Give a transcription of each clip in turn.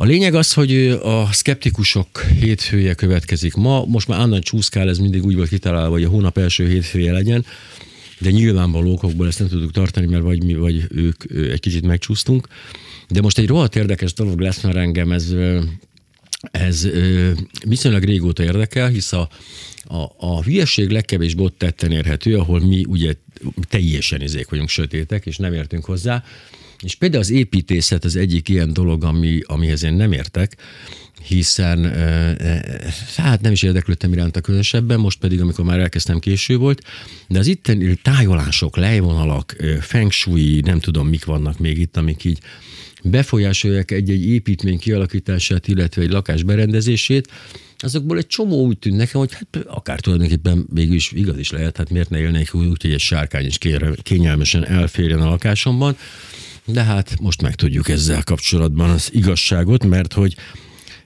A lényeg az, hogy a szkeptikusok hétfője következik ma. Most már Anna csúszkál, ez mindig úgy volt kitalálva, hogy a hónap első hétfője legyen, de nyilvánvaló okokból ezt nem tudjuk tartani, mert vagy mi, vagy ők egy kicsit megcsúsztunk. De most egy rohadt érdekes dolog lesz, mert engem ez, ez viszonylag régóta érdekel, hisz a, a, a hülyeség legkevésbé ott tetten érhető, ahol mi ugye teljesen izék vagyunk sötétek, és nem értünk hozzá. És például az építészet az egyik ilyen dolog, ami, amihez én nem értek, hiszen hát nem is érdeklődtem iránta különösebben, most pedig, amikor már elkezdtem késő volt, de az itteni tájolások, lejvonalak, feng shui, nem tudom mik vannak még itt, amik így befolyásolják egy-egy építmény kialakítását, illetve egy lakás berendezését, azokból egy csomó úgy tűnt nekem, hogy hát akár tulajdonképpen mégis igaz is lehet, hát miért ne élnék úgy, hogy egy sárkány is kényelmesen elférjen a lakásomban, de hát most megtudjuk ezzel kapcsolatban az igazságot, mert hogy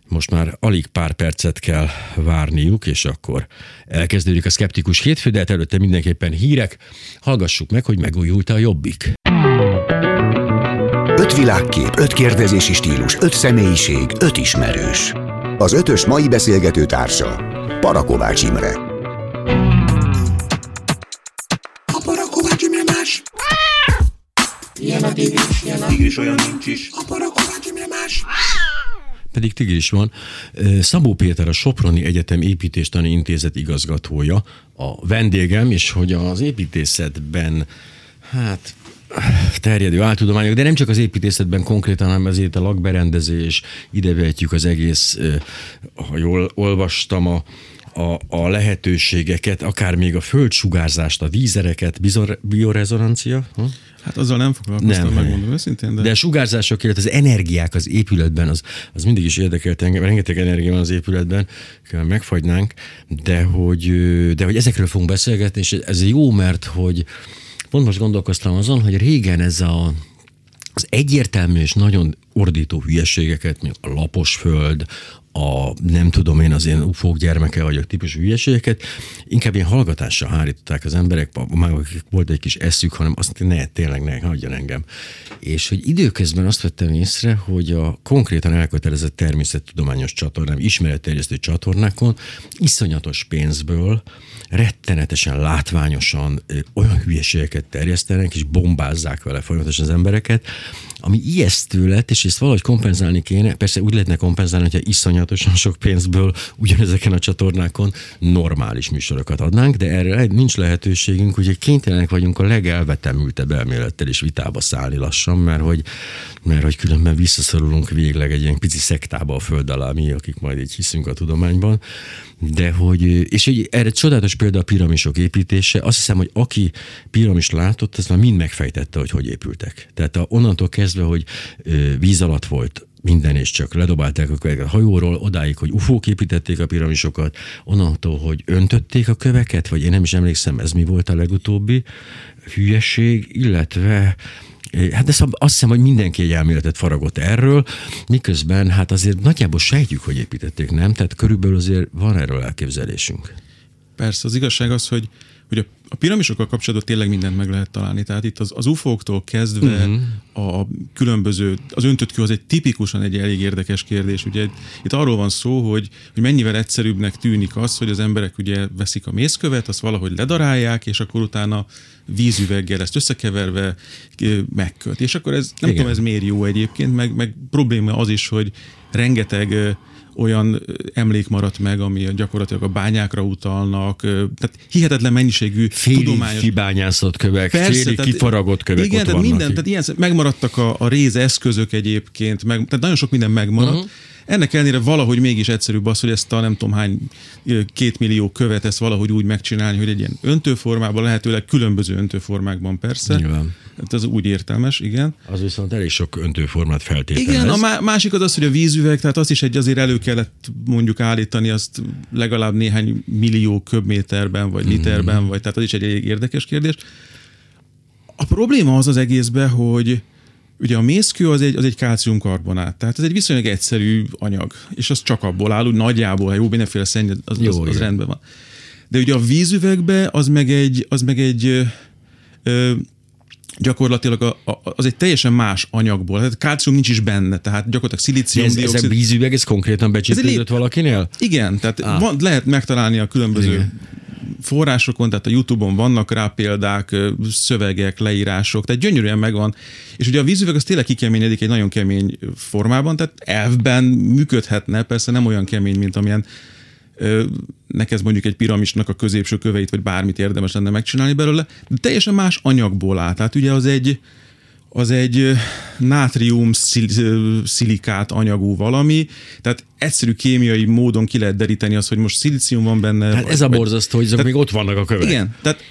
most már alig pár percet kell várniuk, és akkor elkezdődik a szkeptikus hétfő, de hát előtte mindenképpen hírek. Hallgassuk meg, hogy megújult a jobbik. Öt világkép, öt kérdezési stílus, öt személyiség, öt ismerős. Az ötös mai beszélgető társa Parakovács Imre. A Parakovács Imre más. Ilyen a a tigris, olyan nincs is. A Parakovács Imre más pedig tigris van. Szabó Péter a Soproni Egyetem Építéstani Intézet igazgatója, a vendégem, és hogy az építészetben hát terjedő áltudományok, de nem csak az építészetben konkrétan, hanem azért a lakberendezés, ide vehetjük az egész, ha jól olvastam a, a, a lehetőségeket, akár még a földsugárzást, a vízereket, bizor, biorezonancia? Hm? Hát azzal nem foglalkoztam, nem, megmondom őszintén. De... de a sugárzások, illetve az energiák az épületben, az, az mindig is érdekelt engem, rengeteg energia van az épületben, megfagynánk, de hogy, de hogy ezekről fogunk beszélgetni, és ez jó, mert hogy pont most gondolkoztam azon, hogy régen ez a az egyértelmű és nagyon ordító hülyeségeket, mint a lapos föld, a nem tudom én az én ufók gyermeke vagyok típusú hülyeségeket, inkább ilyen hallgatással hárították az emberek, már volt egy kis eszük, hanem azt mondta, ne, tényleg ne, hagyjon engem. És hogy időközben azt vettem észre, hogy a konkrétan elkötelezett természettudományos csatornám, ismeretterjesztő csatornákon iszonyatos pénzből rettenetesen látványosan olyan hülyeségeket terjesztenek, és bombázzák vele folyamatosan az embereket, ami ijesztő lett, és ezt valahogy kompenzálni kéne. Persze úgy lehetne kompenzálni, hogyha iszonyatosan sok pénzből ugyanezeken a csatornákon normális műsorokat adnánk, de erre nincs lehetőségünk, úgyhogy kénytelenek vagyunk a legelvetemültebb elmélettel is vitába szállni lassan, mert hogy, mert hogy különben visszaszorulunk végleg egy ilyen pici szektába a föld alá, mi, akik majd így hiszünk a tudományban. De hogy, és egy, erre csodálatos példa a piramisok építése. Azt hiszem, hogy aki piramis látott, az már mind megfejtette, hogy hogy épültek. Tehát a, onnantól kezdve, hogy ö, víz alatt volt minden, és csak ledobálták a köveket a hajóról, odáig, hogy ufók építették a piramisokat, onnantól, hogy öntötték a köveket, vagy én nem is emlékszem, ez mi volt a legutóbbi hülyeség, illetve Hát ezt azt hiszem, hogy mindenki egy elméletet faragott erről, miközben hát azért nagyjából sejtjük, hogy építették, nem? Tehát körülbelül azért van erről elképzelésünk. Persze, az igazság az, hogy, hogy a, a piramisokkal kapcsolatban tényleg mindent meg lehet találni. Tehát itt az, az UFO-któl kezdve uh-huh. a különböző, az öntött kő az egy tipikusan egy elég érdekes kérdés. Ugye itt arról van szó, hogy, hogy mennyivel egyszerűbbnek tűnik az, hogy az emberek ugye veszik a mészkövet, azt valahogy ledarálják, és akkor utána vízüveggel ezt összekeverve megköt. És akkor ez, nem Igen. tudom, ez miért jó egyébként, meg, meg probléma az is, hogy rengeteg olyan emlék maradt meg, ami gyakorlatilag a bányákra utalnak, tehát hihetetlen mennyiségű félig tudományos... kibányászott kövek, Persze, félig tehát, kifaragott kövek Igen, ott tehát minden, tehát ilyen, megmaradtak a, a réz eszközök egyébként, meg, tehát nagyon sok minden megmaradt, uh-huh ennek ellenére valahogy mégis egyszerűbb az, hogy ezt a nem tudom hány két millió követ ezt valahogy úgy megcsinálni, hogy egy ilyen öntőformában, lehetőleg különböző öntőformákban persze. Nyilván. Hát ez úgy értelmes, igen. Az viszont elég sok öntőformát feltételez. Igen, a másik az az, hogy a vízüveg, tehát azt is egy azért elő kellett mondjuk állítani, azt legalább néhány millió köbméterben, vagy literben, mm. vagy tehát az is egy elég érdekes kérdés. A probléma az az egészben, hogy Ugye a mészkő az egy, az egy kálciumkarbonát, tehát ez egy viszonylag egyszerű anyag, és az csak abból áll, úgy nagyjából, jó, mindenféle szenny, az, jó, az, az rendben van. De ugye a vízüvegbe az meg egy, az meg egy ö, gyakorlatilag a, a, az egy teljesen más anyagból. Tehát kálcium nincs is benne, tehát gyakorlatilag De ez, ez a szilícium vízüveg, ez konkrétan becsípődött lép- valakinél? Igen, tehát ah. van, lehet megtalálni a különböző Igen. forrásokon, tehát a Youtube-on vannak rá példák, szövegek, leírások, tehát gyönyörűen megvan. És ugye a vízüveg az tényleg kikeményedik egy nagyon kemény formában, tehát elvben működhetne, persze nem olyan kemény, mint amilyen neked mondjuk egy piramisnak a középső köveit, vagy bármit érdemes lenne megcsinálni belőle, de teljesen más anyagból áll. Tehát ugye az egy, az egy nátrium szilikát anyagú valami, tehát egyszerű kémiai módon ki lehet deríteni azt, hogy most szilícium van benne. Hát vagy- ez a borzasztó, hogy azok még ott vannak a kövek. Igen, tehát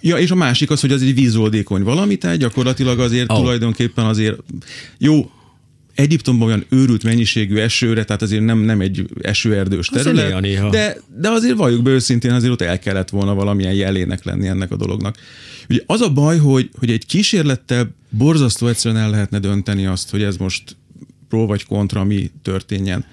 Ja, és a másik az, hogy az egy vízoldékony valami, tehát gyakorlatilag azért oh. tulajdonképpen azért jó, Egyiptomban olyan őrült mennyiségű esőre, tehát azért nem, nem egy esőerdős terület, néha-néha. de, de azért valljuk be őszintén, azért ott el kellett volna valamilyen jelének lenni ennek a dolognak. Ugye az a baj, hogy, hogy egy kísérlettel borzasztó egyszerűen el lehetne dönteni azt, hogy ez most pro vagy kontra mi történjen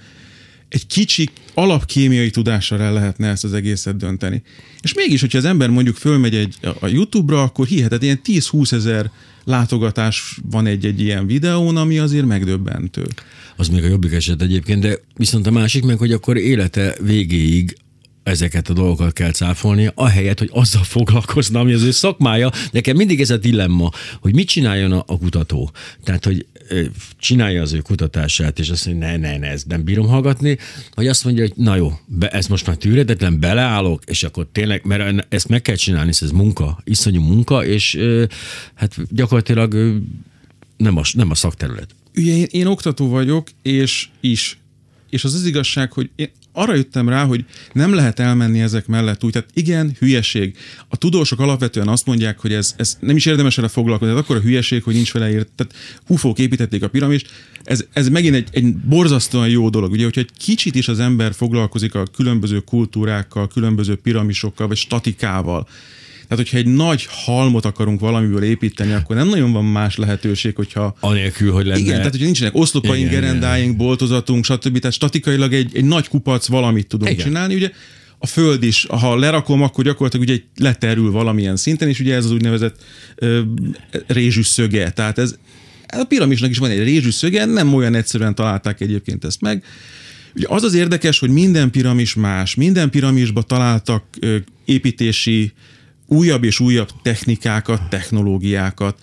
egy kicsi alapkémiai tudással el lehetne ezt az egészet dönteni. És mégis, hogyha az ember mondjuk fölmegy egy, a YouTube-ra, akkor hihetet, ilyen 10-20 ezer látogatás van egy-egy ilyen videón, ami azért megdöbbentő. Az még a jobbik eset egyébként, de viszont a másik meg, hogy akkor élete végéig ezeket a dolgokat kell cáfolnia, ahelyett, hogy azzal foglalkozna, ami az ő szakmája. Nekem mindig ez a dilemma, hogy mit csináljon a, a kutató. Tehát, hogy csinálja az ő kutatását, és azt mondja, ne, ne, ne, ezt nem bírom hallgatni, hogy azt mondja, hogy na jó, be, ez most már tűredetlen, beleállok, és akkor tényleg, mert ezt meg kell csinálni, ez munka, iszonyú munka, és hát gyakorlatilag nem a, nem a szakterület. Ugye én, én oktató vagyok, és is. És az az igazság, hogy én arra jöttem rá, hogy nem lehet elmenni ezek mellett úgy. Tehát igen, hülyeség. A tudósok alapvetően azt mondják, hogy ez, ez nem is érdemes vele foglalkozni, tehát akkor a hülyeség, hogy nincs vele ért. Tehát ufók építették a piramist. Ez, ez megint egy, egy borzasztóan jó dolog. Ugye, hogyha egy kicsit is az ember foglalkozik a különböző kultúrákkal, különböző piramisokkal, vagy statikával, tehát, hogyha egy nagy halmot akarunk valamiből építeni, akkor nem nagyon van más lehetőség, hogyha Anélkül, hogy lenne... igen, tehát hogyha nincsenek oszlopaink, Igen, gerendáink, boltozatunk, stb. Tehát statikailag egy, egy nagy kupac valamit tudunk Igen. igen. csinálni. Ugye a föld is, ha lerakom, akkor gyakorlatilag ugye egy leterül valamilyen szinten, és ugye ez az úgynevezett ö, rézsű szöge. Tehát ez, a piramisnak is van egy rézsű szöge, nem olyan egyszerűen találták egyébként ezt meg. Ugye az az érdekes, hogy minden piramis más, minden piramisba találtak ö, építési újabb és újabb technikákat, technológiákat,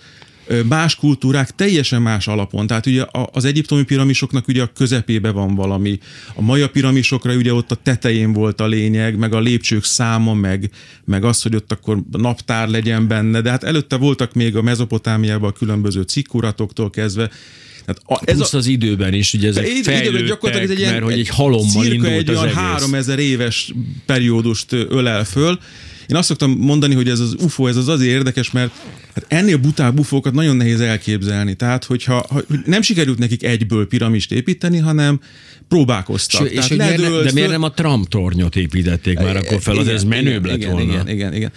más kultúrák teljesen más alapon. Tehát ugye az egyiptomi piramisoknak ugye a közepébe van valami, a maja piramisokra ugye ott a tetején volt a lényeg, meg a lépcsők száma, meg, meg az, hogy ott akkor naptár legyen benne, de hát előtte voltak még a mezopotámiában a különböző cikkuratoktól kezdve, tehát a, Ez Plusz az időben is, ugye ezek Id- időben gyakorlatilag ez egy ilyen, mert hogy egy halommal indult egy az olyan egész. 3000 éves periódust ölel föl. Én azt szoktam mondani, hogy ez az UFO, ez az azért érdekes, mert hát ennél butább UFO-kat nagyon nehéz elképzelni. Tehát, hogyha ha, nem sikerült nekik egyből piramist építeni, hanem próbálkoztak. És, és hogy miért ne, de miért nem a Trump tornyot építették már akkor fel, az ez menőbb lett igen, volna. Igen, igen, igen.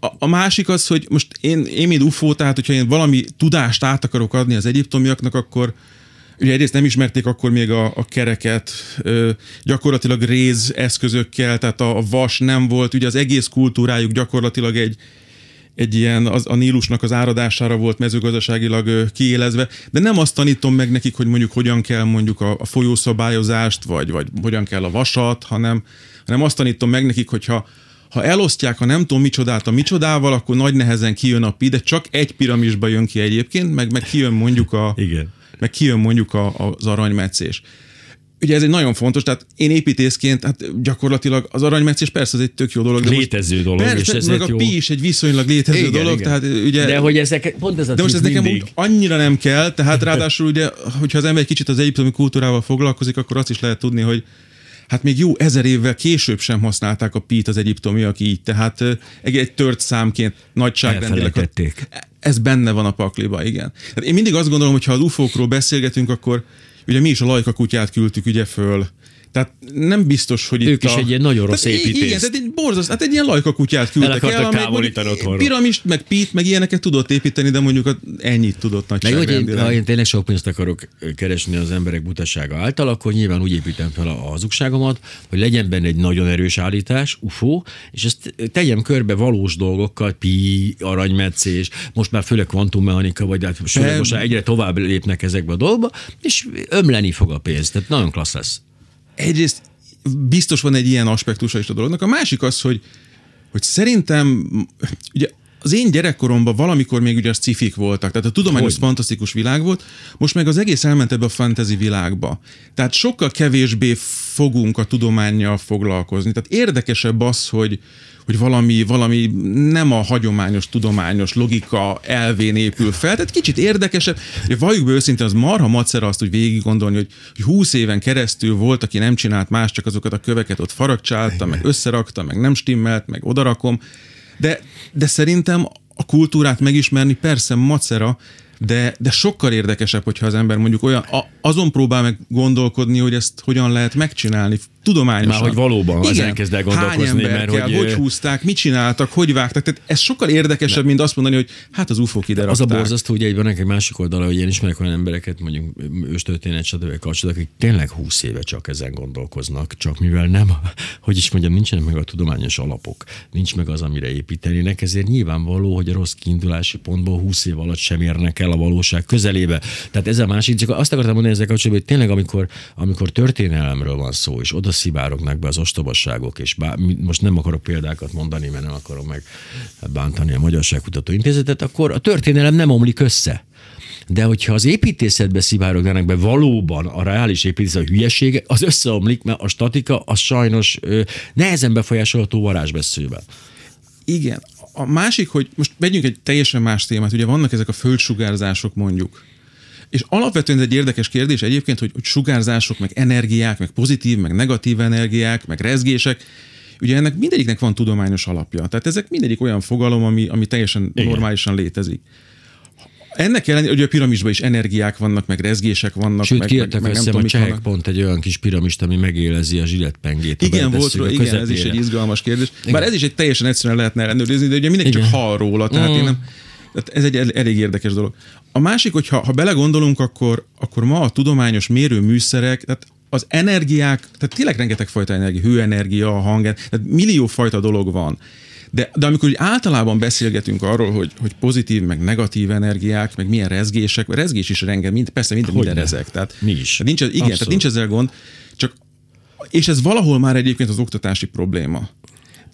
A, a másik az, hogy most én, én mint UFO, tehát hogyha én valami tudást át akarok adni az egyiptomiaknak, akkor Ugye egyrészt nem ismerték akkor még a, a kereket, ö, gyakorlatilag réz eszközökkel, tehát a, a vas nem volt, ugye az egész kultúrájuk gyakorlatilag egy, egy ilyen, az, a Nílusnak az áradására volt mezőgazdaságilag ö, kiélezve, de nem azt tanítom meg nekik, hogy mondjuk hogyan kell mondjuk a, a folyószabályozást, vagy, vagy hogyan kell a vasat, hanem, hanem azt tanítom meg nekik, hogyha ha elosztják a nem tudom micsodát a micsodával, akkor nagy nehezen kijön a pi, de csak egy piramisba jön ki egyébként, meg, meg kijön mondjuk a, Igen. Meg kijön mondjuk a, az aranymetszés. Ugye ez egy nagyon fontos, tehát én építészként, hát gyakorlatilag az aranymetszés persze ez egy tök jó dolog. De Létező most, dolog, persze, és ezért meg a jó. pi is egy viszonylag létező dolog, tehát ugye... De hogy ezek, pont ez a de most ez trükk nekem mindig. úgy annyira nem kell, tehát ráadásul ugye, hogyha az ember egy kicsit az egyiptomi kultúrával foglalkozik, akkor azt is lehet tudni, hogy hát még jó ezer évvel később sem használták a pít az egyiptomiak így, tehát egy, egy tört számként nagyságrendileg. Ez benne van a pakliba, igen. Hát én mindig azt gondolom, hogy ha az ufókról beszélgetünk, akkor ugye mi is a lajka kutyát küldtük ugye föl. Tehát nem biztos, hogy Ők itt is egy ilyen nagyon rossz tehát, építészt. Igen, tehát egy borzasztó, hát egy ilyen lajka kutyát küldtek El el, távolítani otthonról. Piramist, meg pit, meg ilyeneket tudott építeni, de mondjuk a- ennyit tudott Meg hogy én, nagyságrendileg. ha én tényleg sok pénzt akarok keresni az emberek butasága által, akkor nyilván úgy építem fel a hazugságomat, hogy legyen benne egy nagyon erős állítás, UFO, és ezt tegyem körbe valós dolgokkal, pi, aranymetszés, most már főleg kvantummechanika, vagy hát most egyre tovább lépnek ezekbe a dolgokba, és ömleni fog a pénz. Tehát nagyon klassz lesz. Egyrészt biztos van egy ilyen aspektusa is a dolognak. A másik az, hogy, hogy szerintem ugye az én gyerekkoromban valamikor még ugye a cifik voltak, tehát a tudományos Hogy? fantasztikus világ volt, most meg az egész elment ebbe a fantasy világba. Tehát sokkal kevésbé fogunk a tudományjal foglalkozni. Tehát érdekesebb az, hogy, hogy valami, valami nem a hagyományos tudományos logika elvén épül fel, tehát kicsit érdekesebb. Valljuk be őszintén, az marha macera azt úgy végig gondolni, hogy, hogy 20 éven keresztül volt, aki nem csinált más, csak azokat a köveket ott faragcsálta, meg összerakta, meg nem stimmelt, meg odarakom. De, de szerintem a kultúrát megismerni persze macera, de, de sokkal érdekesebb, hogyha az ember mondjuk olyan, a, azon próbál meg gondolkodni, hogy ezt hogyan lehet megcsinálni tudományosan. Már hogy valóban Igen. ezen kezd el gondolkozni, Hány ember mert kell, hogy, hogy húzták, mit csináltak, hogy vágtak. Tehát ez sokkal érdekesebb, mint azt mondani, hogy hát az UFO-k ide Az a rakták. borzasztó, ugye egy van egy másik oldala, hogy én ismerek olyan embereket, mondjuk őstörténet, stb. kapcsolatban, akik tényleg 20 éve csak ezen gondolkoznak, csak mivel nem, hogy is mondjam, nincsenek meg a tudományos alapok, nincs meg az, amire építenének, ezért nyilvánvaló, hogy a rossz kiindulási pontból 20 év alatt sem érnek el a valóság közelébe. Tehát ez a másik, csak azt akartam mondani ezzel kapcsolatban, hogy tényleg amikor, amikor történelemről van szó, és oda szivárognak be az ostobasságok, és bár, most nem akarok példákat mondani, mert nem akarom meg bántani a Magyarságkutató Intézetet, akkor a történelem nem omlik össze. De hogyha az építészetbe szivárognának be valóban a reális építészet a hülyesége, az összeomlik, mert a statika az sajnos ö, nehezen befolyásolható varázsbeszőben. Igen. A másik, hogy most vegyünk egy teljesen más témát, ugye vannak ezek a földsugárzások mondjuk. És alapvetően ez egy érdekes kérdés egyébként, hogy, hogy sugárzások, meg energiák, meg pozitív, meg negatív energiák, meg rezgések, ugye ennek mindegyiknek van tudományos alapja. Tehát ezek mindegyik olyan fogalom, ami, ami teljesen Igen. normálisan létezik. Ennek ellenére, hogy a piramisban is energiák vannak, meg rezgések vannak, Sőt, meg, kiadtak meg, meg nem a csehek vannak. pont egy olyan kis piramist, ami megélezi a zsiletpengét. Igen, volt róla, igen, ez is egy izgalmas kérdés. Bár ez is egy teljesen egyszerűen lehetne ellenőrizni, de ugye mindenki csak Igen. hall róla, tehát én nem, tehát ez egy el- elég érdekes dolog. A másik, hogy ha, belegondolunk, akkor, akkor ma a tudományos mérőműszerek, tehát az energiák, tehát tényleg rengeteg fajta energia, hőenergia, hang, tehát millió fajta dolog van. De, de amikor úgy általában beszélgetünk arról, hogy, hogy pozitív, meg negatív energiák, meg milyen rezgések, rezgés is renget, mind, persze minden, minden ezek. Tehát, Mi is. Tehát nincs, igen, Abszolút. tehát nincs ezzel gond, csak és ez valahol már egyébként az oktatási probléma.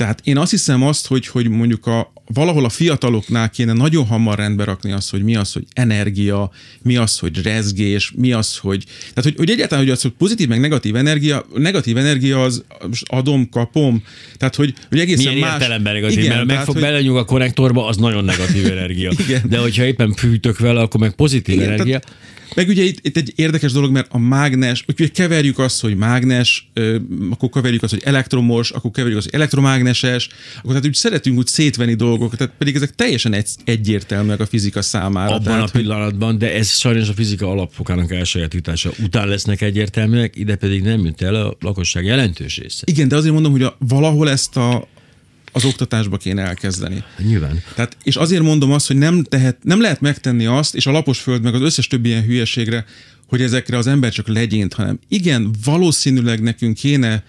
Tehát én azt hiszem azt, hogy, hogy mondjuk a, valahol a fiataloknál kéne nagyon hamar rendbe rakni azt, hogy mi az, hogy energia, mi az, hogy rezgés, mi az, hogy... Tehát, hogy, hogy egyáltalán, hogy az, hogy pozitív, meg negatív energia, negatív energia az most adom, kapom, tehát, hogy, hogy egészen Milyen más... értelemben negatív, Igen, mert meg tehát, fog hogy- belenyúl a konnektorba, az nagyon negatív energia. Igen. De hogyha éppen fűtök vele, akkor meg pozitív Igen, energia. Tehát, meg ugye itt, itt egy érdekes dolog, mert a mágnes, ugye keverjük azt, hogy mágnes, akkor keverjük azt, hogy elektromos, akkor keverjük azt, hogy elektromágneses, akkor tehát úgy szeretünk úgy szétvenni dolgokat, tehát pedig ezek teljesen egy, egyértelműek a fizika számára. abban tehát, a pillanatban, de ez sajnos a fizika alapfokának elsajátítása után lesznek egyértelműek, ide pedig nem jut el a lakosság jelentős része. Igen, de azért mondom, hogy a, valahol ezt a, az oktatásba kéne elkezdeni. Nyilván. Tehát, és azért mondom azt, hogy nem, tehet, nem lehet megtenni azt, és a lapos föld meg az összes többi ilyen hülyeségre, hogy ezekre az ember csak legyint, hanem igen, valószínűleg nekünk kéne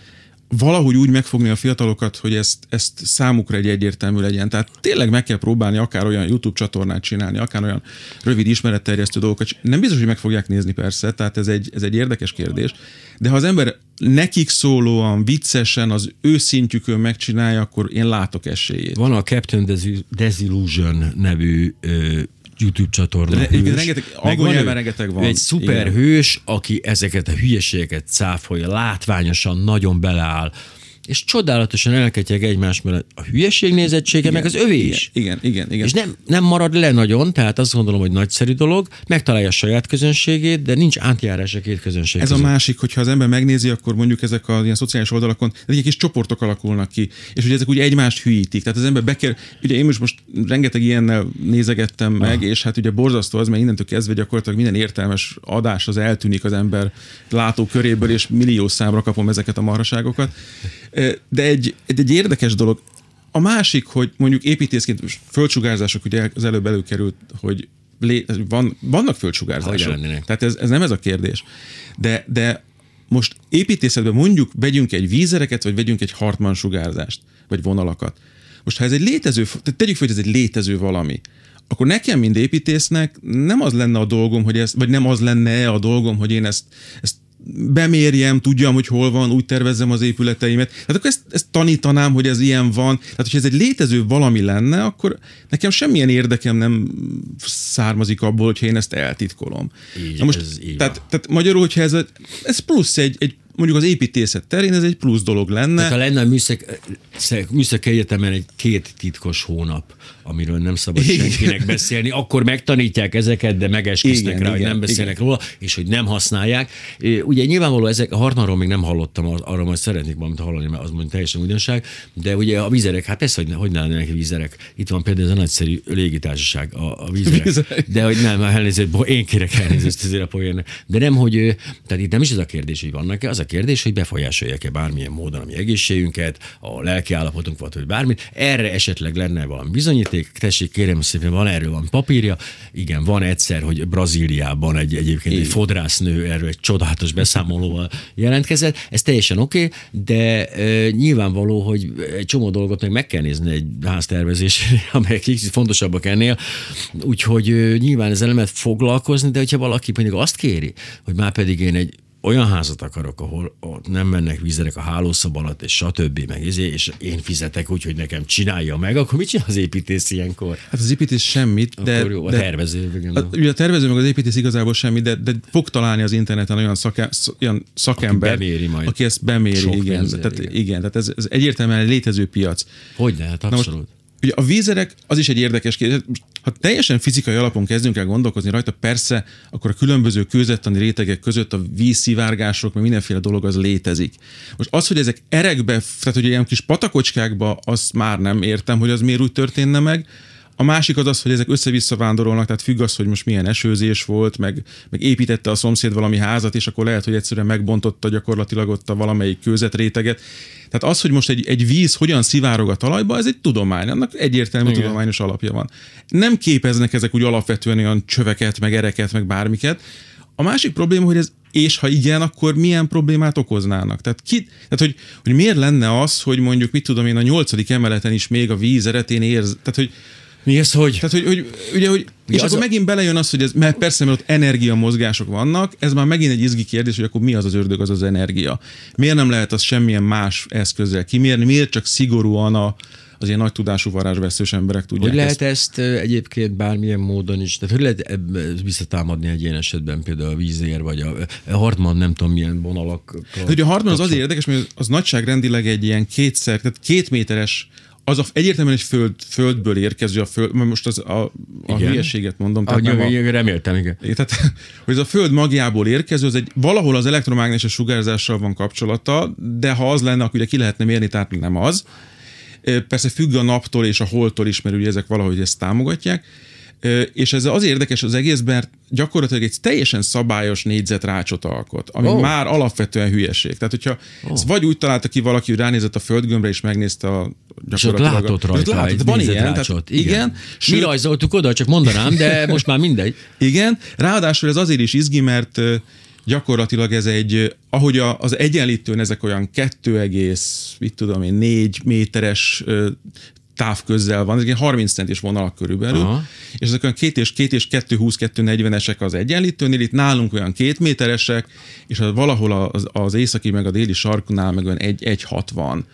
valahogy úgy megfogni a fiatalokat, hogy ezt, ezt számukra egy egyértelmű legyen. Tehát tényleg meg kell próbálni akár olyan YouTube csatornát csinálni, akár olyan rövid ismeretterjesztő dolgokat. Nem biztos, hogy meg fogják nézni persze, tehát ez egy, ez egy érdekes kérdés. De ha az ember nekik szólóan, viccesen, az ő szintjükön megcsinálja, akkor én látok esélyét. Van a Captain Desi- Desillusion nevű ö, YouTube csatorna. Re- igen, rengeteg- angol nyelven rengeteg van. Egy szuper hős, aki ezeket a hülyeségeket cáfolja, látványosan nagyon beleáll és csodálatosan elketyeg egymás mellett. A hülyeség nézettsége, meg az övé is. Igen, igen, igen. És nem, nem marad le nagyon, tehát azt gondolom, hogy nagyszerű dolog, megtalálja a saját közönségét, de nincs átjárás a két közönség Ez a között. másik, hogyha az ember megnézi, akkor mondjuk ezek a ilyen szociális oldalakon egy kis csoportok alakulnak ki, és ugye ezek ugye egymást hülyítik. Tehát az ember beker, ugye én most, most rengeteg ilyennel nézegettem meg, Ah. és hát ugye borzasztó az, mert innentől kezdve gyakorlatilag minden értelmes adás az eltűnik az ember látó köréből, és millió számra kapom ezeket a marhaságokat. De egy, egy, egy érdekes dolog, a másik, hogy mondjuk építészként, most földsugárzások, ugye az előbb előkerült, hogy lé, van, vannak földsugárzások. Tehát ez, ez nem ez a kérdés. De, de most építészetben mondjuk vegyünk egy vízereket, vagy vegyünk egy Hartmann sugárzást, vagy vonalakat. Most ha ez egy létező, tehát tegyük fel, hogy ez egy létező valami, akkor nekem, mint építésznek nem az lenne a dolgom, hogy ez, vagy nem az lenne a dolgom, hogy én ezt, ezt bemérjem, tudjam, hogy hol van, úgy tervezzem az épületeimet. Tehát akkor ezt, ezt tanítanám, hogy ez ilyen van. Tehát, hogyha ez egy létező valami lenne, akkor nekem semmilyen érdekem nem származik abból, hogyha én ezt eltitkolom. Így, Na most, ez így tehát, tehát magyarul, hogyha ez, a- ez plusz egy, egy mondjuk az építészet terén ez egy plusz dolog lenne. Tehát ha lenne a műszak, szek- műszaki egyetemen egy két titkos hónap, amiről nem szabad Igen. senkinek beszélni, akkor megtanítják ezeket, de megesküsznek Igen, rá, hogy igen, nem beszélnek igen. róla, és hogy nem használják. Ö, Ugye nyilvánvaló ezek, a Hartmanról még nem hallottam, ar- arra majd szeretnék valamit hallani, mert az mondjuk teljesen újdonság, de ugye a vízerek, hát persze, hogy, hogy ne lennének vízerek. Itt van például ez a nagyszerű légitársaság, a, a vízerek. Vízerek. De hogy nem, elnézést, én kérek elnézést ezért a poénnek. De nem, hogy, tehát itt nem is ez a kérdés, hogy vannak-e, az a kérdés, hogy befolyásolják-e bármilyen módon a mi egészségünket, a lelki állapotunkat, vagy bármit. Erre esetleg lenne valami bizonyíték, tessék, kérem szépen, van erről van papírja. Igen, van egyszer, hogy Brazíliában egy egyébként egy fodrásznő erről egy csodálatos beszámolóval jelentkezett. Ez teljesen oké, okay, de e, nyilvánvaló, hogy egy csomó dolgot meg meg kell nézni egy háztervezésre, amelyek kicsit fontosabbak ennél. Úgyhogy e, nyilván ezzel nem lehet foglalkozni, de hogyha valaki pedig azt kéri, hogy már pedig én egy olyan házat akarok, ahol ott nem mennek vízerek a hálószob alatt, és stb. Meg izé, és én fizetek úgy, hogy nekem csinálja meg, akkor mit csinál az építész ilyenkor? Hát az építész semmit, de... akkor jó, a de, tervező. a, igen. ugye a tervező meg az építész igazából semmi, de, de fog találni az interneten olyan, szake, sz- olyan szakember, Aki beméri majd. aki ezt beméri, Sok igen. pénzzel, tehát, igen. igen. tehát ez, ez egyértelműen egy létező piac. Hogy ne? Hát Na most, abszolút. Ugye a vízerek, az is egy érdekes kérdés. Ha teljesen fizikai alapon kezdünk el gondolkozni rajta, persze, akkor a különböző kőzettani rétegek között a vízszivárgások, meg mindenféle dolog az létezik. Most az, hogy ezek erekbe, tehát hogy ilyen kis patakocskákba, azt már nem értem, hogy az miért úgy történne meg. A másik az az, hogy ezek össze-vissza vándorolnak, tehát függ az, hogy most milyen esőzés volt, meg, meg építette a szomszéd valami házat, és akkor lehet, hogy egyszerűen megbontotta gyakorlatilag ott a valamelyik kőzetréteget. Tehát az, hogy most egy, egy víz hogyan szivárog a talajba, ez egy tudomány, annak egyértelmű Igen. tudományos alapja van. Nem képeznek ezek úgy alapvetően olyan csöveket, meg ereket, meg bármiket. A másik probléma, hogy ez, és ha igen, akkor milyen problémát okoznának? Tehát, ki, tehát hogy, hogy miért lenne az, hogy mondjuk, mit tudom én, a nyolcadik emeleten is még a víz eretén érz, tehát hogy Mi ez, hogy? tehát, hogy, hogy ugye, hogy és az akkor a- megint belejön az, hogy ez, mert persze, mert ott energiamozgások vannak, ez már megint egy izgi kérdés, hogy akkor mi az az ördög, az az energia. Miért nem lehet az semmilyen más eszközzel kimérni, miért csak szigorúan a, az ilyen nagy tudású varázsveszős emberek tudják Hogy lehet ezt. ezt egyébként bármilyen módon is, tehát hogy lehet ebbe visszatámadni egy ilyen esetben például a vízér, vagy a, a Hartmann nem tudom milyen vonalak. Ugye a Hartmann az azért érdekes, mert az nagyságrendileg egy ilyen kétszer, tehát két méteres az a, egyértelműen egy föld, földből érkező a föld, most az a, a Igen. hülyeséget mondom. Tehát nem a, reméltem, igen. Tehát, hogy ez a Föld magjából érkező, az egy valahol az elektromágneses sugárzással van kapcsolata, de ha az lenne, akkor ugye ki lehetne mérni, tehát nem az. Persze függ a naptól és a holtól is, mert ugye ezek valahogy ezt támogatják. És ez az érdekes az egész, mert gyakorlatilag egy teljesen szabályos négyzetrácsot alkot, ami oh. már alapvetően hülyeség. Tehát, hogyha oh. ezt vagy úgy találta ki valaki, hogy ránézett a földgömbre és megnézte a És ott gyakorlatilag látott és ott rajta látott, van ilyen, tehát, igen. Mi Sőt, rajzoltuk oda, csak mondanám, de most már mindegy. igen, ráadásul ez azért is izgi, mert gyakorlatilag ez egy, ahogy a, az egyenlítőn ezek olyan 2, mit tudom én, 4 méteres távközzel van, ezek ilyen 30 centis vonalak körülbelül, Aha. És ezek olyan 2 és 2 és 2 20 2 40-esek az egyenlítőnél, itt nálunk olyan 2 méteresek, és valahol az, az északi meg a déli sarknál meg olyan 1, 1 60.